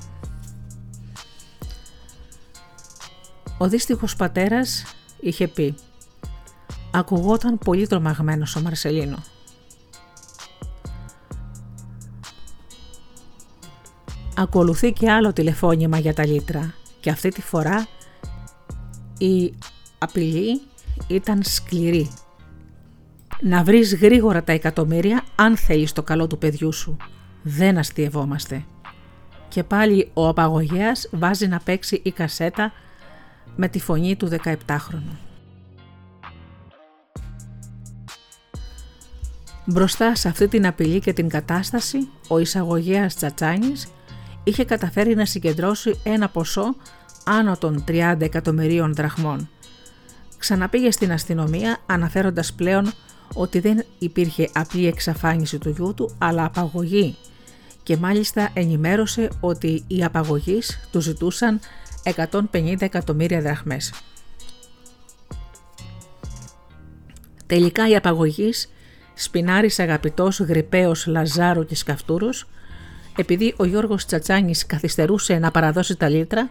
Ο δύστιχος πατέρας είχε πει «Ακουγόταν πολύ τρομαγμένος ο Μαρσελίνο. Ακολουθεί και άλλο τηλεφώνημα για τα λίτρα και αυτή τη φορά η απειλή ήταν σκληρή. Να βρεις γρήγορα τα εκατομμύρια αν θέλεις το καλό του παιδιού σου. Δεν αστειευόμαστε. Και πάλι ο απαγωγέας βάζει να παίξει η κασέτα με τη φωνή του 17χρονου. Μπροστά σε αυτή την απειλή και την κατάσταση, ο εισαγωγέας Τσατσάνης είχε καταφέρει να συγκεντρώσει ένα ποσό άνω των 30 εκατομμυρίων δραχμών. Ξαναπήγε στην αστυνομία αναφέροντας πλέον ότι δεν υπήρχε απλή εξαφάνιση του γιού του αλλά απαγωγή και μάλιστα ενημέρωσε ότι οι απαγωγείς του ζητούσαν 150 εκατομμύρια δραχμές. Τελικά οι απαγωγείς, Σπινάρης Αγαπητός, Γρυπαίος, Λαζάρου και Σκαφτούρος επειδή ο Γιώργος Τσατσάνης καθυστερούσε να παραδώσει τα λίτρα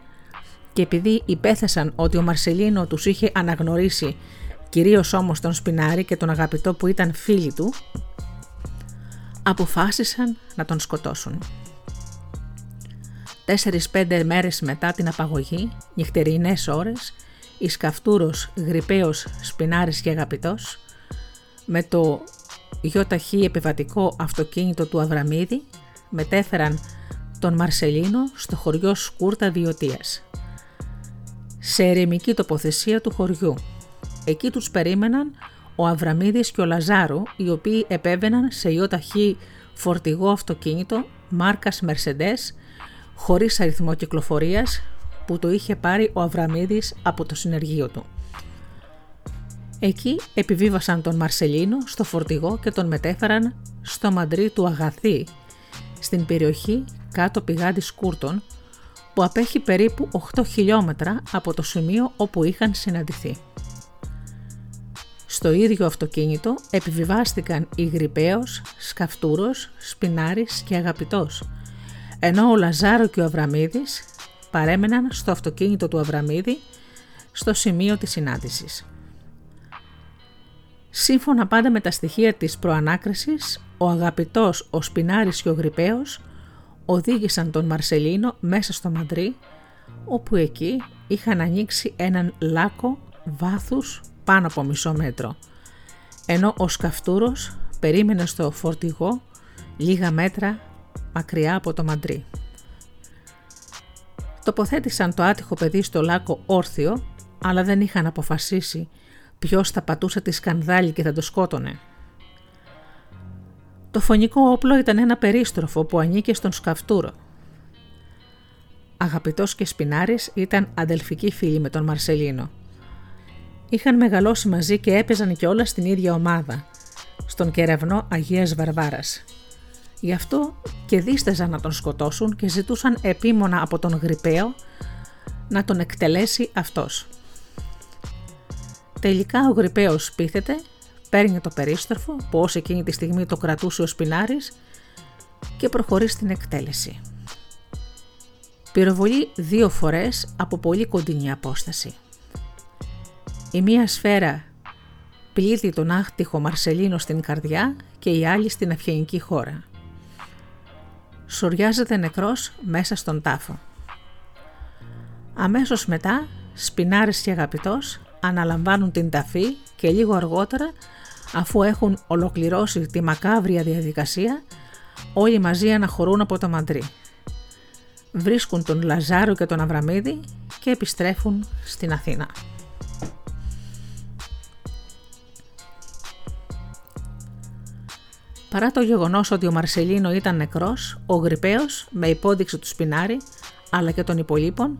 και επειδή υπέθεσαν ότι ο Μαρσελίνο τους είχε αναγνωρίσει κυρίως όμως τον Σπινάρη και τον αγαπητό που ήταν φίλοι του, αποφάσισαν να τον σκοτώσουν. Τέσσερις-πέντε μέρες μετά την απαγωγή, νυχτερινές ώρες, η Σκαφτούρος, Γρυπαίος, Σπινάρης και Αγαπητός, με το γιοταχή επιβατικό αυτοκίνητο του Αβραμίδη, μετέφεραν τον Μαρσελίνο στο χωριό Σκούρτα Διωτίας. Σε ερημική τοποθεσία του χωριού. Εκεί τους περίμεναν ο Αβραμίδης και ο Λαζάρου, οι οποίοι επέβαιναν σε ιοταχή φορτηγό αυτοκίνητο μάρκας Mercedes, χωρίς αριθμό κυκλοφορίας, που το είχε πάρει ο Αβραμίδης από το συνεργείο του. Εκεί επιβίβασαν τον Μαρσελίνο στο φορτηγό και τον μετέφεραν στο μαντρί του Αγαθή, στην περιοχή κάτω πηγάδις Σκούρτων που απέχει περίπου 8 χιλιόμετρα από το σημείο όπου είχαν συναντηθεί. Στο ίδιο αυτοκίνητο επιβιβάστηκαν η Γρυπαίος, Σκαφτούρος, Σπινάρης και Αγαπητός, ενώ ο Λαζάρο και ο Αβραμίδης παρέμεναν στο αυτοκίνητο του Αβραμίδη στο σημείο της συνάντησης. Σύμφωνα πάντα με τα στοιχεία της προανάκρισης, ο αγαπητός ο Σπινάρης και ο Γρυπαίος οδήγησαν τον Μαρσελίνο μέσα στο Μαντρί, όπου εκεί είχαν ανοίξει έναν λάκο βάθους πάνω από μισό μέτρο. ενώ ο Σκαφτούρος περίμενε στο φορτηγό λίγα μέτρα μακριά από το μαντρί. Τοποθέτησαν το άτυχο παιδί στο λάκκο όρθιο, αλλά δεν είχαν αποφασίσει ποιος θα πατούσε τη σκανδάλη και θα το σκότωνε. Το φωνικό όπλο ήταν ένα περίστροφο που ανήκε στον Σκαφτούρο. Αγαπητός και Σπινάρης ήταν αδελφικοί φίλοι με τον Μαρσελίνο. Είχαν μεγαλώσει μαζί και έπαιζαν και όλα στην ίδια ομάδα, στον κεραυνό Αγίας Βαρβάρας. Γι' αυτό και δίσταζαν να τον σκοτώσουν και ζητούσαν επίμονα από τον Γρυπαίο να τον εκτελέσει αυτός. Τελικά ο Γρυπαίος πείθεται, παίρνει το περίστροφο που ως εκείνη τη στιγμή το κρατούσε ο Σπινάρης και προχωρεί στην εκτέλεση. Πυροβολεί δύο φορές από πολύ κοντινή απόσταση. Η μία σφαίρα πλήττει τον άχτυχο Μαρσελίνο στην καρδιά και η άλλη στην αυγενική χώρα. Σουριάζεται νεκρός μέσα στον τάφο. Αμέσως μετά, Σπινάρης και Αγαπητός αναλαμβάνουν την ταφή και λίγο αργότερα, αφού έχουν ολοκληρώσει τη μακάβρια διαδικασία, όλοι μαζί αναχωρούν από το μαντρί. Βρίσκουν τον Λαζάρο και τον Αβραμίδη και επιστρέφουν στην Αθήνα. Παρά το γεγονός ότι ο Μαρσελίνο ήταν νεκρός, ο Γρυπαίος, με υπόδειξη του Σπινάρη, αλλά και των υπολείπων,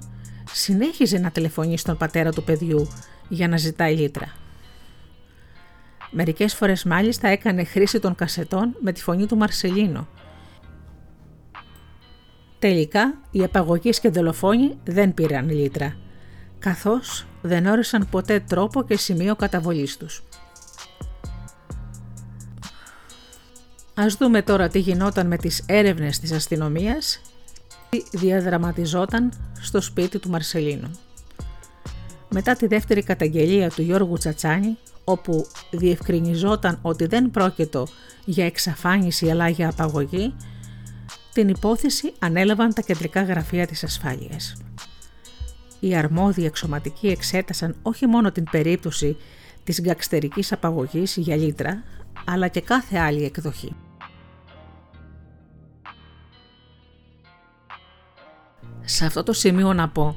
συνέχιζε να τηλεφωνεί στον πατέρα του παιδιού για να ζητάει λίτρα. Μερικές φορές μάλιστα έκανε χρήση των κασετών με τη φωνή του Μαρσελίνο. Τελικά, οι απαγωγείς και δολοφόνοι δεν πήραν λίτρα, καθώς δεν όρισαν ποτέ τρόπο και σημείο καταβολής τους. Ας δούμε τώρα τι γινόταν με τις έρευνες της αστυνομίας τι διαδραματιζόταν στο σπίτι του Μαρσελίνου. Μετά τη δεύτερη καταγγελία του Γιώργου Τσατσάνη, όπου διευκρινιζόταν ότι δεν πρόκειτο για εξαφάνιση αλλά για απαγωγή, την υπόθεση ανέλαβαν τα κεντρικά γραφεία της ασφάλειας. Οι αρμόδιοι εξωματικοί εξέτασαν όχι μόνο την περίπτωση της γκαξτερικής απαγωγής για λίτρα, αλλά και κάθε άλλη εκδοχή. Σε αυτό το σημείο να πω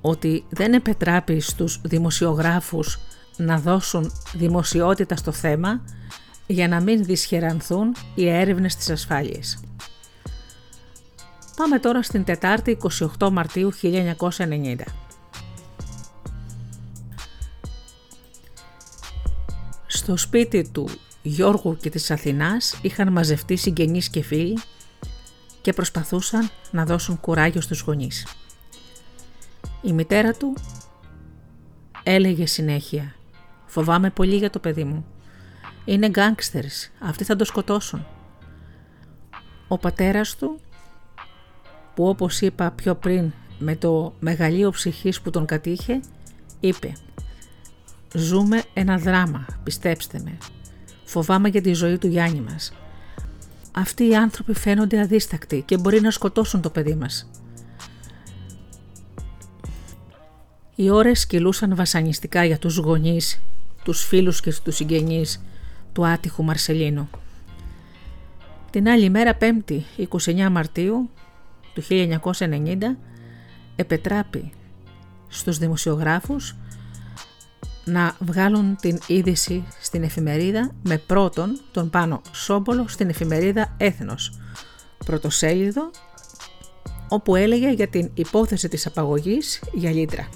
ότι δεν επετράπει στους δημοσιογράφους να δώσουν δημοσιότητα στο θέμα για να μην δυσχερανθούν οι έρευνες της ασφάλειας. Πάμε τώρα στην Τετάρτη 28 Μαρτίου 1990. Στο σπίτι του Γιώργου και της Αθηνάς είχαν μαζευτεί συγγενείς και φίλοι και προσπαθούσαν να δώσουν κουράγιο στους γονείς. Η μητέρα του έλεγε συνέχεια «Φοβάμαι πολύ για το παιδί μου. Είναι γκάνγκστερς, αυτοί θα το σκοτώσουν». Ο πατέρας του, που όπως είπα πιο πριν με το μεγαλείο ψυχής που τον κατήχε, είπε «Ζούμε ένα δράμα, πιστέψτε με. Φοβάμαι για τη ζωή του Γιάννη μας. Αυτοί οι άνθρωποι φαίνονται αδίστακτοι και μπορεί να σκοτώσουν το παιδί μας. Οι ώρες κυλούσαν βασανιστικά για τους γονείς, τους φίλους και τους συγγενείς του άτυχου Μαρσελίνου. Την άλλη μέρα, 5η, 29 Μαρτίου του 1990, επετράπη στους δημοσιογράφους να βγάλουν την είδηση στην εφημερίδα με πρώτον τον Πάνο Σόμπολο στην εφημερίδα Έθνος, πρωτοσέλιδο, όπου έλεγε για την υπόθεση της απαγωγής για λίτρα.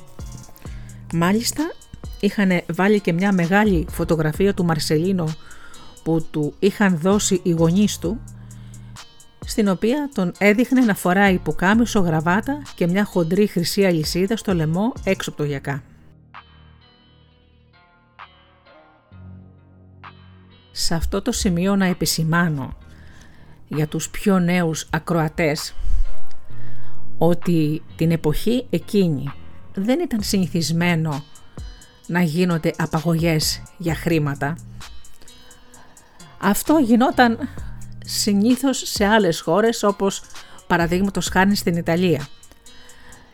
Μάλιστα είχαν βάλει και μια μεγάλη φωτογραφία του Μαρσελίνο που του είχαν δώσει οι γονείς του στην οποία τον έδειχνε να φοράει πουκάμισο γραβάτα και μια χοντρή χρυσή αλυσίδα στο λαιμό έξω από το γιακά. Σε αυτό το σημείο να επισημάνω για τους πιο νέους ακροατές ότι την εποχή εκείνη δεν ήταν συνηθισμένο να γίνονται απαγωγές για χρήματα. Αυτό γινόταν συνήθως σε άλλες χώρες όπως παραδείγματος χάρη στην Ιταλία.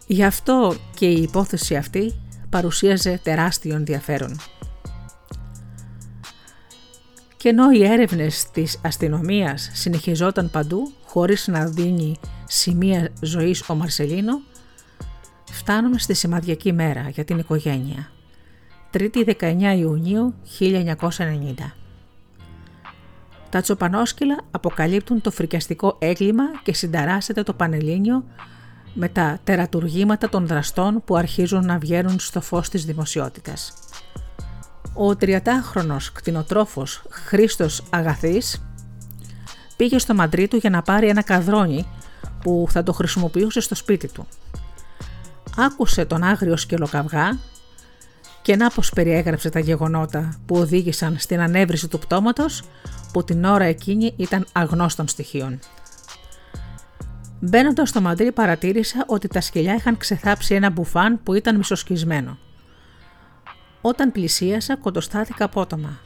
Γι' αυτό και η υπόθεση αυτή παρουσίαζε τεράστιο ενδιαφέρον. και ενώ οι έρευνες της αστυνομίας συνεχιζόταν παντού χωρίς να δίνει σημεία ζωής ο Μαρσελίνο, φτάνουμε στη σημαδιακή μέρα για την οικογένεια. 3η 19 Ιουνίου 1990. Τα τσοπανόσκυλα αποκαλύπτουν το φρικιαστικό έγκλημα και συνταράσσεται το Πανελλήνιο με τα τερατουργήματα των δραστών που αρχίζουν να βγαίνουν στο φως της δημοσιότητας. Ο 30χρονος κτηνοτρόφος Χρήστος Αγαθής πήγε στο μαντρί του για να πάρει ένα καδρόνι που θα το χρησιμοποιούσε στο σπίτι του. Άκουσε τον άγριο σκελοκαυγά και να πως περιέγραψε τα γεγονότα που οδήγησαν στην ανέβριση του πτώματος που την ώρα εκείνη ήταν αγνώστων στοιχείων. Μπαίνοντας στο μαντρί παρατήρησα ότι τα σκυλιά είχαν ξεθάψει ένα μπουφάν που ήταν μισοσκισμένο. Όταν πλησίασα κοντοστάθηκα απότομα.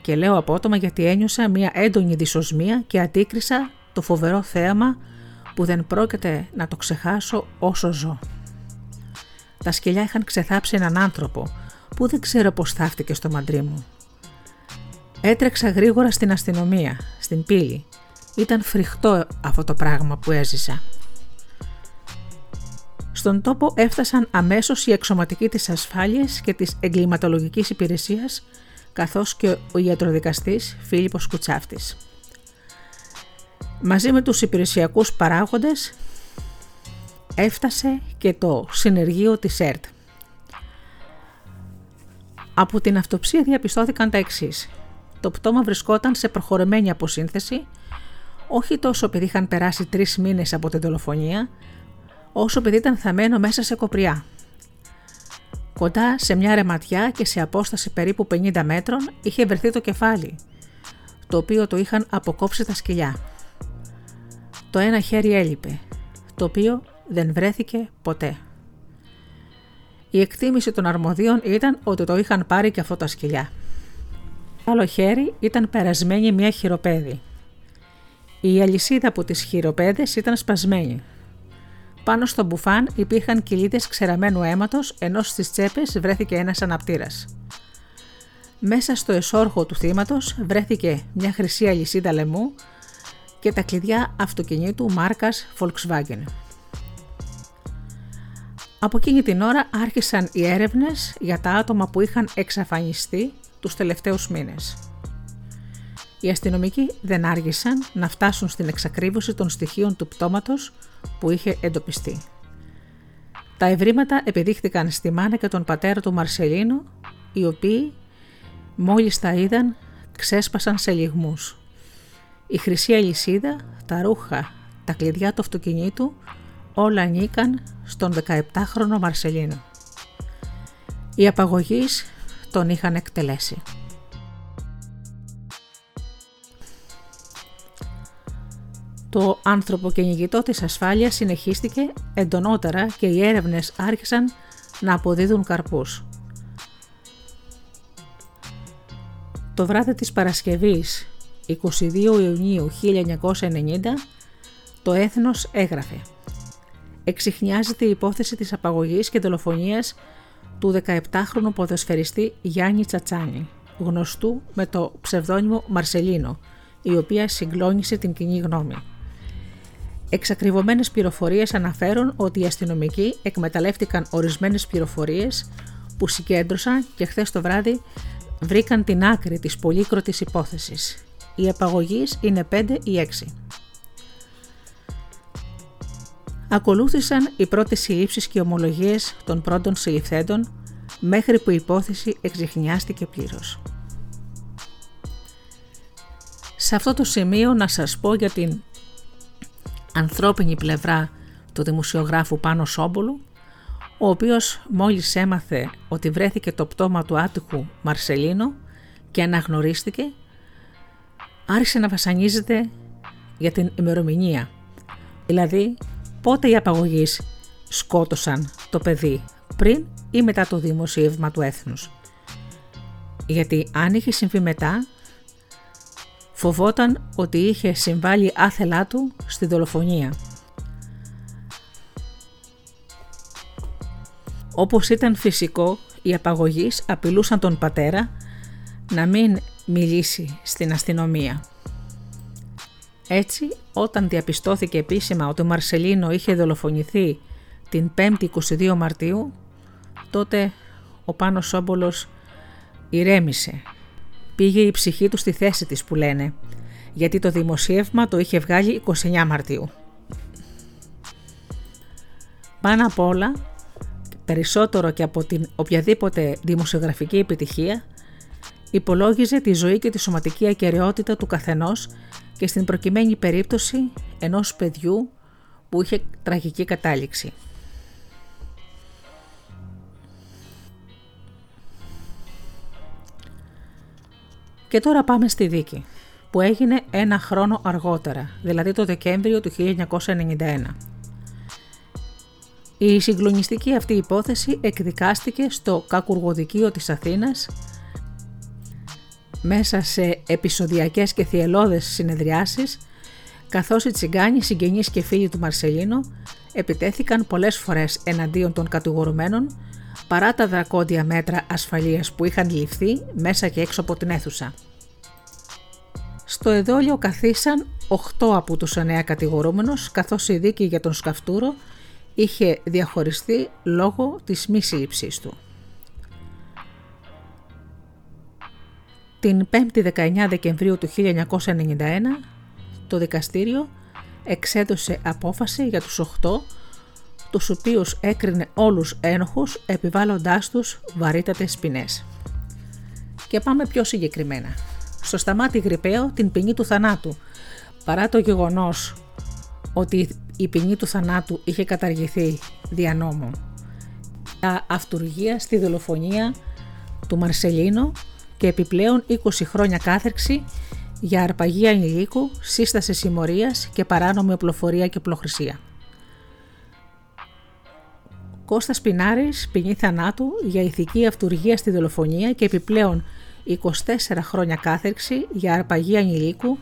Και λέω απότομα γιατί ένιωσα μια έντονη δυσοσμία και αντίκρισα το φοβερό θέαμα που δεν πρόκειται να το ξεχάσω όσο ζω. Τα σκυλιά είχαν ξεθάψει έναν άνθρωπο που δεν ξέρω πώς θαύτηκε στο μαντρί μου. Έτρεξα γρήγορα στην αστυνομία, στην πύλη. Ήταν φρικτό αυτό το πράγμα που έζησα. Στον τόπο έφτασαν αμέσως οι εξωματικοί της ασφάλειας και της εγκληματολογικής υπηρεσίας καθώς και ο ιατροδικαστής Φίλιππος Κουτσάφτης. Μαζί με τους υπηρεσιακούς παράγοντες έφτασε και το συνεργείο της ΕΡΤ. Από την αυτοψία διαπιστώθηκαν τα εξής. Το πτώμα βρισκόταν σε προχωρημένη αποσύνθεση, όχι τόσο επειδή είχαν περάσει τρεις μήνες από την δολοφονία, όσο επειδή ήταν θαμένο μέσα σε κοπριά. Κοντά σε μια ρεματιά και σε απόσταση περίπου 50 μέτρων είχε βρεθεί το κεφάλι, το οποίο το είχαν αποκόψει τα σκυλιά. Το ένα χέρι έλειπε, το οποίο δεν βρέθηκε ποτέ. Η εκτίμηση των αρμοδίων ήταν ότι το είχαν πάρει και αυτό τα σκυλιά. Άλλο χέρι ήταν περασμένη μια χειροπέδη. Η αλυσίδα από τις χειροπέδες ήταν σπασμένη. Πάνω στο μπουφάν υπήρχαν κοιλίδες ξεραμένου αίματος, ενώ στις τσέπες βρέθηκε ένας αναπτήρας. Μέσα στο εσόρχο του θύματος βρέθηκε μια χρυσή αλυσίδα λαιμού και τα κλειδιά αυτοκινήτου μάρκας Volkswagen. Από εκείνη την ώρα άρχισαν οι έρευνες για τα άτομα που είχαν εξαφανιστεί τους τελευταίους μήνες. Οι αστυνομικοί δεν άργησαν να φτάσουν στην εξακρίβωση των στοιχείων του πτώματος που είχε εντοπιστεί. Τα ευρήματα επιδείχθηκαν στη μάνα και τον πατέρα του Μαρσελίνου, οι οποίοι μόλις τα είδαν ξέσπασαν σε λιγμούς. Η χρυσή αλυσίδα, τα ρούχα, τα κλειδιά του αυτοκινήτου όλα ανήκαν στον 17χρονο Μαρσελίνο. Οι απαγωγείς τον είχαν εκτελέσει. Το άνθρωπο κυνηγητό της ασφάλειας συνεχίστηκε εντονότερα και οι έρευνες άρχισαν να αποδίδουν καρπούς. Το βράδυ της Παρασκευής 22 Ιουνίου 1990 το έθνος έγραφε «Εξηχνιάζεται η υπόθεση της απαγωγής και δολοφονίας του 17χρονου ποδοσφαιριστή Γιάννη Τσατσάνη, γνωστού με το ψευδόνυμο Μαρσελίνο, η οποία συγκλώνησε την κοινή γνώμη. Εξακριβωμένες πληροφορίες αναφέρουν ότι οι αστυνομικοί εκμεταλλεύτηκαν ορισμένες πληροφορίες που συγκέντρωσαν και χθες το βράδυ βρήκαν την άκρη της πολύκροτης υπόθεσης. Οι απαγωγείς είναι 5 ή 6. Ακολούθησαν οι πρώτες συλλήψεις και ομολογίες των πρώτων συλληφθέντων μέχρι που η υπόθεση εξηχνιάστηκε πλήρως. Σε αυτό το σημείο να σας πω για την ανθρώπινη πλευρά του δημοσιογράφου Πάνο Σόμπολου, ο οποίος μόλις έμαθε ότι βρέθηκε το πτώμα του άτυχου Μαρσελίνο και αναγνωρίστηκε, άρχισε να βασανίζεται για την ημερομηνία, δηλαδή πότε οι απαγωγείς σκότωσαν το παιδί πριν ή μετά το δημοσίευμα του έθνους. Γιατί αν είχε συμβεί μετά, φοβόταν ότι είχε συμβάλει άθελά του στη δολοφονία. Όπως ήταν φυσικό, οι απαγωγείς απειλούσαν τον πατέρα να μην μιλήσει στην αστυνομία. Έτσι, όταν διαπιστώθηκε επίσημα ότι ο Μαρσελίνο είχε δολοφονηθεί την 5η 22 Μαρτίου, τότε ο Πάνος Σόμπολος ηρέμησε. Πήγε η ψυχή του στη θέση της που λένε, γιατί το δημοσίευμα το είχε βγάλει 29 Μαρτίου. Πάνω απ' όλα, περισσότερο και από την οποιαδήποτε δημοσιογραφική επιτυχία, υπολόγιζε τη ζωή και τη σωματική ακαιρεότητα του καθενός και στην προκειμένη περίπτωση ενός παιδιού που είχε τραγική κατάληξη. Και τώρα πάμε στη δίκη, που έγινε ένα χρόνο αργότερα, δηλαδή το Δεκέμβριο του 1991. Η συγκλονιστική αυτή υπόθεση εκδικάστηκε στο Κακουργοδικείο της Αθήνας μέσα σε επεισοδιακές και θυελώδες συνεδριάσεις, καθώς οι τσιγκάνοι συγγενείς και φίλοι του Μαρσελίνο επιτέθηκαν πολλές φορές εναντίον των κατηγορουμένων παρά τα δρακόντια μέτρα ασφαλείας που είχαν ληφθεί μέσα και έξω από την αίθουσα. Στο εδόλιο καθίσαν 8 από τους 9 κατηγορούμενους καθώς η δίκη για τον Σκαφτούρο είχε διαχωριστεί λόγω της μη σύλληψής του. Την 5η 19 Δεκεμβρίου του 1991 το δικαστήριο εξέδωσε απόφαση για τους 8 τους οποίους έκρινε όλους ένοχους επιβάλλοντάς τους βαρύτατες ποινές. Και πάμε πιο συγκεκριμένα. Στο σταμάτη Γρυπαίο την ποινή του θανάτου, παρά το γεγονός ότι η ποινή του θανάτου είχε καταργηθεί δια νόμου. Τα αυτουργία στη δολοφονία του Μαρσελίνο και επιπλέον 20 χρόνια κάθερξη για αρπαγή ανηλίκου, σύσταση συμμορίας και παράνομη οπλοφορία και οπλοχρησία. Κώστας Πινάρης ποινή θανάτου για ηθική αυτουργία στη δολοφονία και επιπλέον 24 χρόνια κάθερξη για αρπαγή ανηλίκου,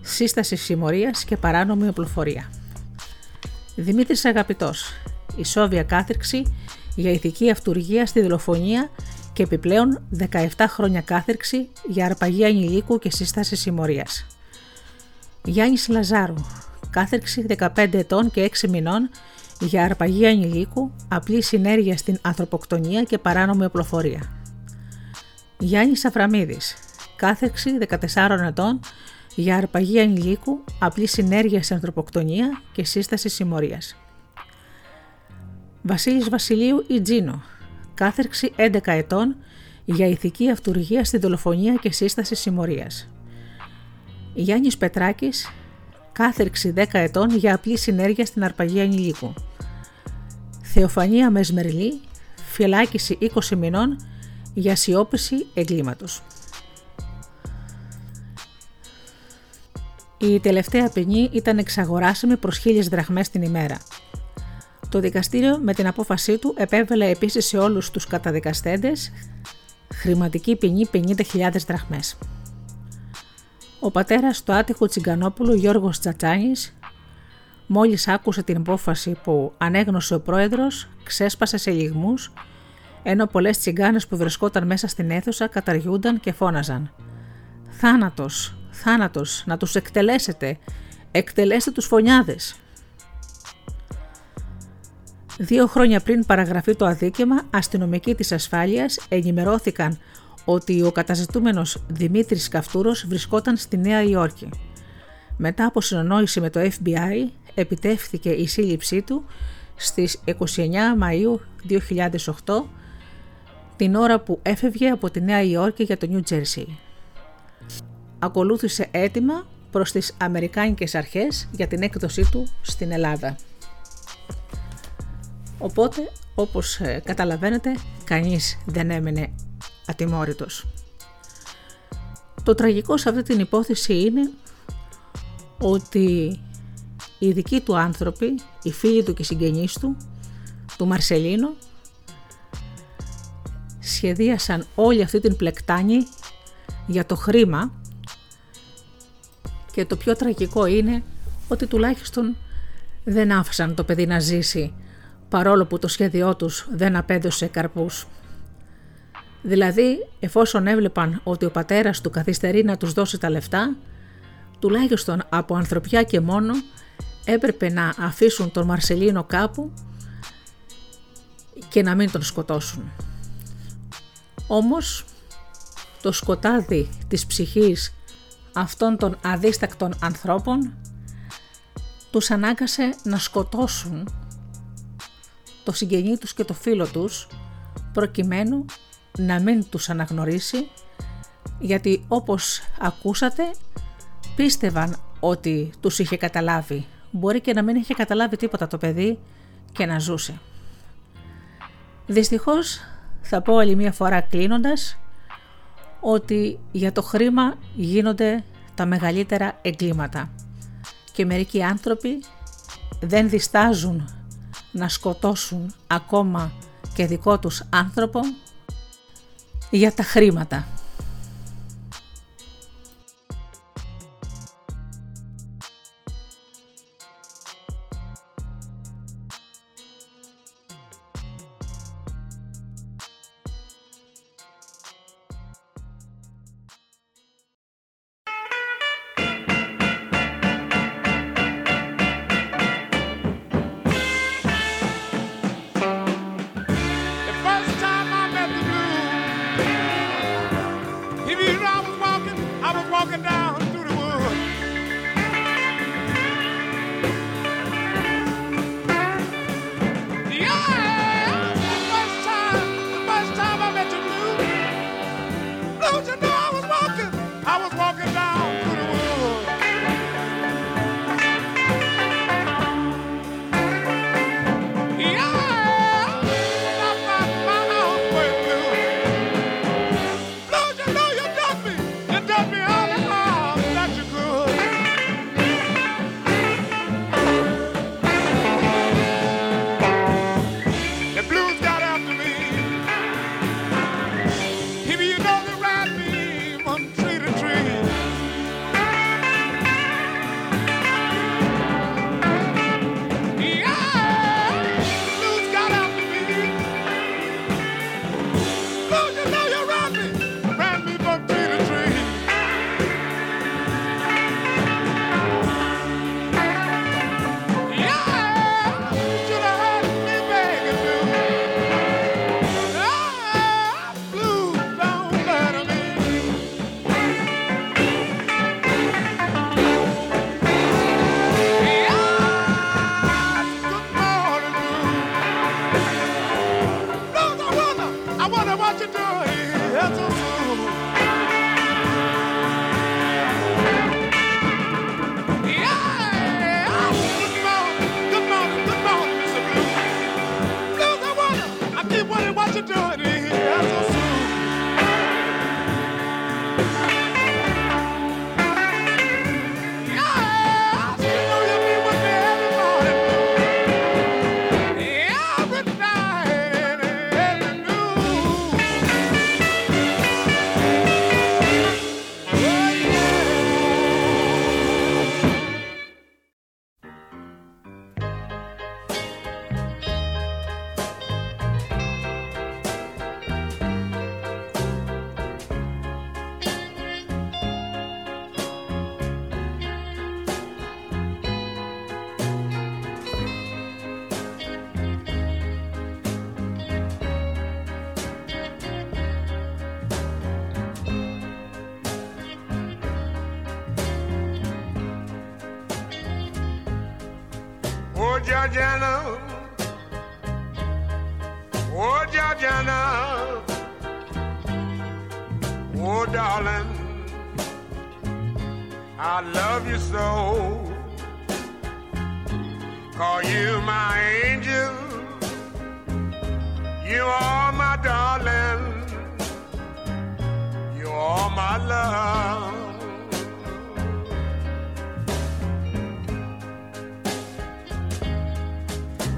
σύσταση συμμορίας και παράνομη οπλοφορία. Δημήτρης Αγαπητός, ισόβια κάθερξη για ηθική αυτουργία στη δολοφονία και επιπλέον 17 χρόνια κάθερξη για αρπαγή ανηλίκου και σύσταση συμμορίας. Γιάννης Λαζάρου, κάθερξη 15 ετών και 6 μηνών για αρπαγή ανηλίκου, απλή συνέργεια στην ανθρωποκτονία και παράνομη οπλοφορία. Γιάννης Σαφραμίδης, κάθερξη 14 ετών για αρπαγή ανηλίκου, απλή συνέργεια στην ανθρωποκτονία και σύσταση συμμορίας. Βασίλης Βασιλείου Ιτζίνο, κάθερξη 11 ετών για ηθική αυτουργία στη δολοφονία και σύσταση συμμορίας. Γιάννης Πετράκης, κάθερξη 10 ετών για απλή συνέργεια στην αρπαγή ανηλίκου. Θεοφανία Μεσμερλή, φυλάκιση 20 μηνών για σιώπηση εγκλήματος. Η τελευταία ποινή ήταν εξαγοράσιμη προς χίλιες δραχμές την ημέρα – το δικαστήριο με την απόφασή του επέβαλε επίσης σε όλους τους καταδικαστέντες χρηματική ποινή 50.000 δραχμές. Ο πατέρας του άτυχου Τσιγκανόπουλου Γιώργος Τσατσάνης μόλις άκουσε την απόφαση που ανέγνωσε ο πρόεδρος ξέσπασε σε λιγμούς ενώ πολλές τσιγκάνες που βρισκόταν μέσα στην αίθουσα καταργούνταν και φώναζαν «Θάνατος, θάνατος, να τους εκτελέσετε, εκτελέστε τους φωνιάδες». Δύο χρόνια πριν παραγραφεί το αδίκημα, αστυνομικοί της ασφάλειας ενημερώθηκαν ότι ο καταζητούμενος Δημήτρης Καυτούρος βρισκόταν στη Νέα Υόρκη. Μετά από συνονόηση με το FBI, επιτεύχθηκε η σύλληψή του στις 29 Μαΐου 2008, την ώρα που έφευγε από τη Νέα Υόρκη για το Νιου Τζέρσι. Ακολούθησε έτοιμα προς τις Αμερικάνικες αρχές για την έκδοσή του στην Ελλάδα. Οπότε, όπως ε, καταλαβαίνετε, κανείς δεν έμενε ατιμόρυτος. Το τραγικό σε αυτή την υπόθεση είναι ότι οι δικοί του άνθρωποι, οι φίλοι του και οι συγγενείς του, του Μαρσελίνο, σχεδίασαν όλη αυτή την πλεκτάνη για το χρήμα και το πιο τραγικό είναι ότι τουλάχιστον δεν άφησαν το παιδί να ζήσει παρόλο που το σχέδιό τους δεν απέδωσε καρπούς. Δηλαδή, εφόσον έβλεπαν ότι ο πατέρας του καθυστερεί να τους δώσει τα λεφτά, τουλάχιστον από ανθρωπιά και μόνο, έπρεπε να αφήσουν τον Μαρσελίνο κάπου και να μην τον σκοτώσουν. Όμως, το σκοτάδι της ψυχής αυτών των αδίστακτων ανθρώπων τους ανάγκασε να σκοτώσουν το συγγενή τους και το φίλο τους προκειμένου να μην τους αναγνωρίσει γιατί όπως ακούσατε πίστευαν ότι τους είχε καταλάβει. Μπορεί και να μην είχε καταλάβει τίποτα το παιδί και να ζούσε. Δυστυχώς θα πω άλλη μία φορά κλείνοντας ότι για το χρήμα γίνονται τα μεγαλύτερα εγκλήματα και μερικοί άνθρωποι δεν διστάζουν να σκοτώσουν ακόμα και δικό τους άνθρωπο για τα χρήματα.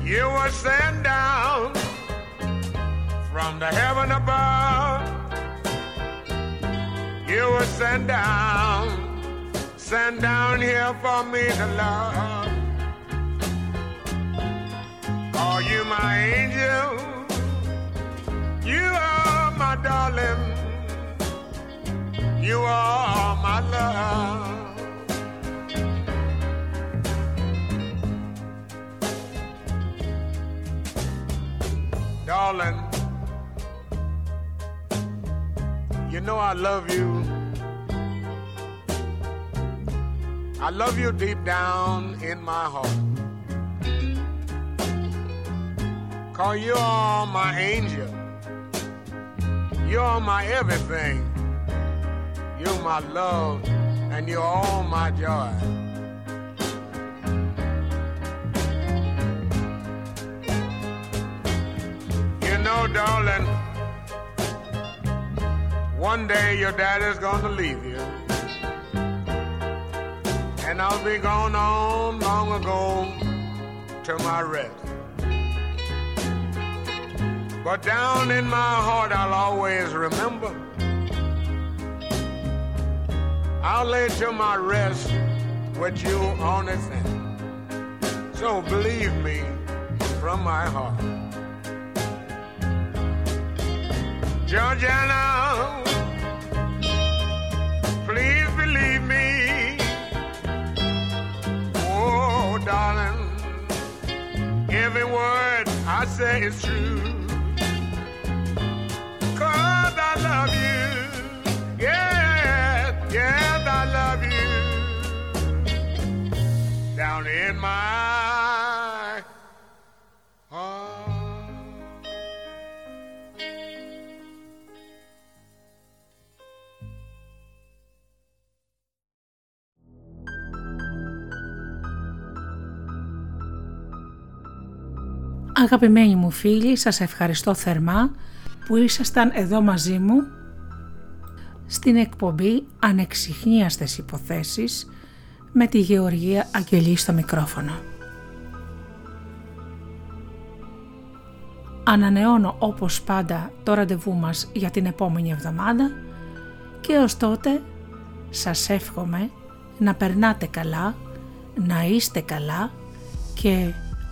You were sent down from the heaven above. You were sent down, sent down here for me to love. Are you my angel? You are my darling. You are my love. Darling, you know I love you. I love you deep down in my heart. Cause you are my angel. You're my everything. You're my love and you're all my joy. Darling, one day your daddy's gonna leave you. And I'll be gone on long ago to my rest. But down in my heart, I'll always remember. I'll lay to my rest with you on the thing. So believe me from my heart. Georgiana, please believe me. Oh, darling, every word I say is true. Cause I love you. Yes, yes, I love you. Down in my Αγαπημένοι μου φίλοι, σας ευχαριστώ θερμά που ήσασταν εδώ μαζί μου στην εκπομπή Ανεξιχνίαστες Υποθέσεις με τη Γεωργία Αγγελή στο μικρόφωνο. Ανανεώνω όπως πάντα το ραντεβού μας για την επόμενη εβδομάδα και ως τότε σας εύχομαι να περνάτε καλά, να είστε καλά και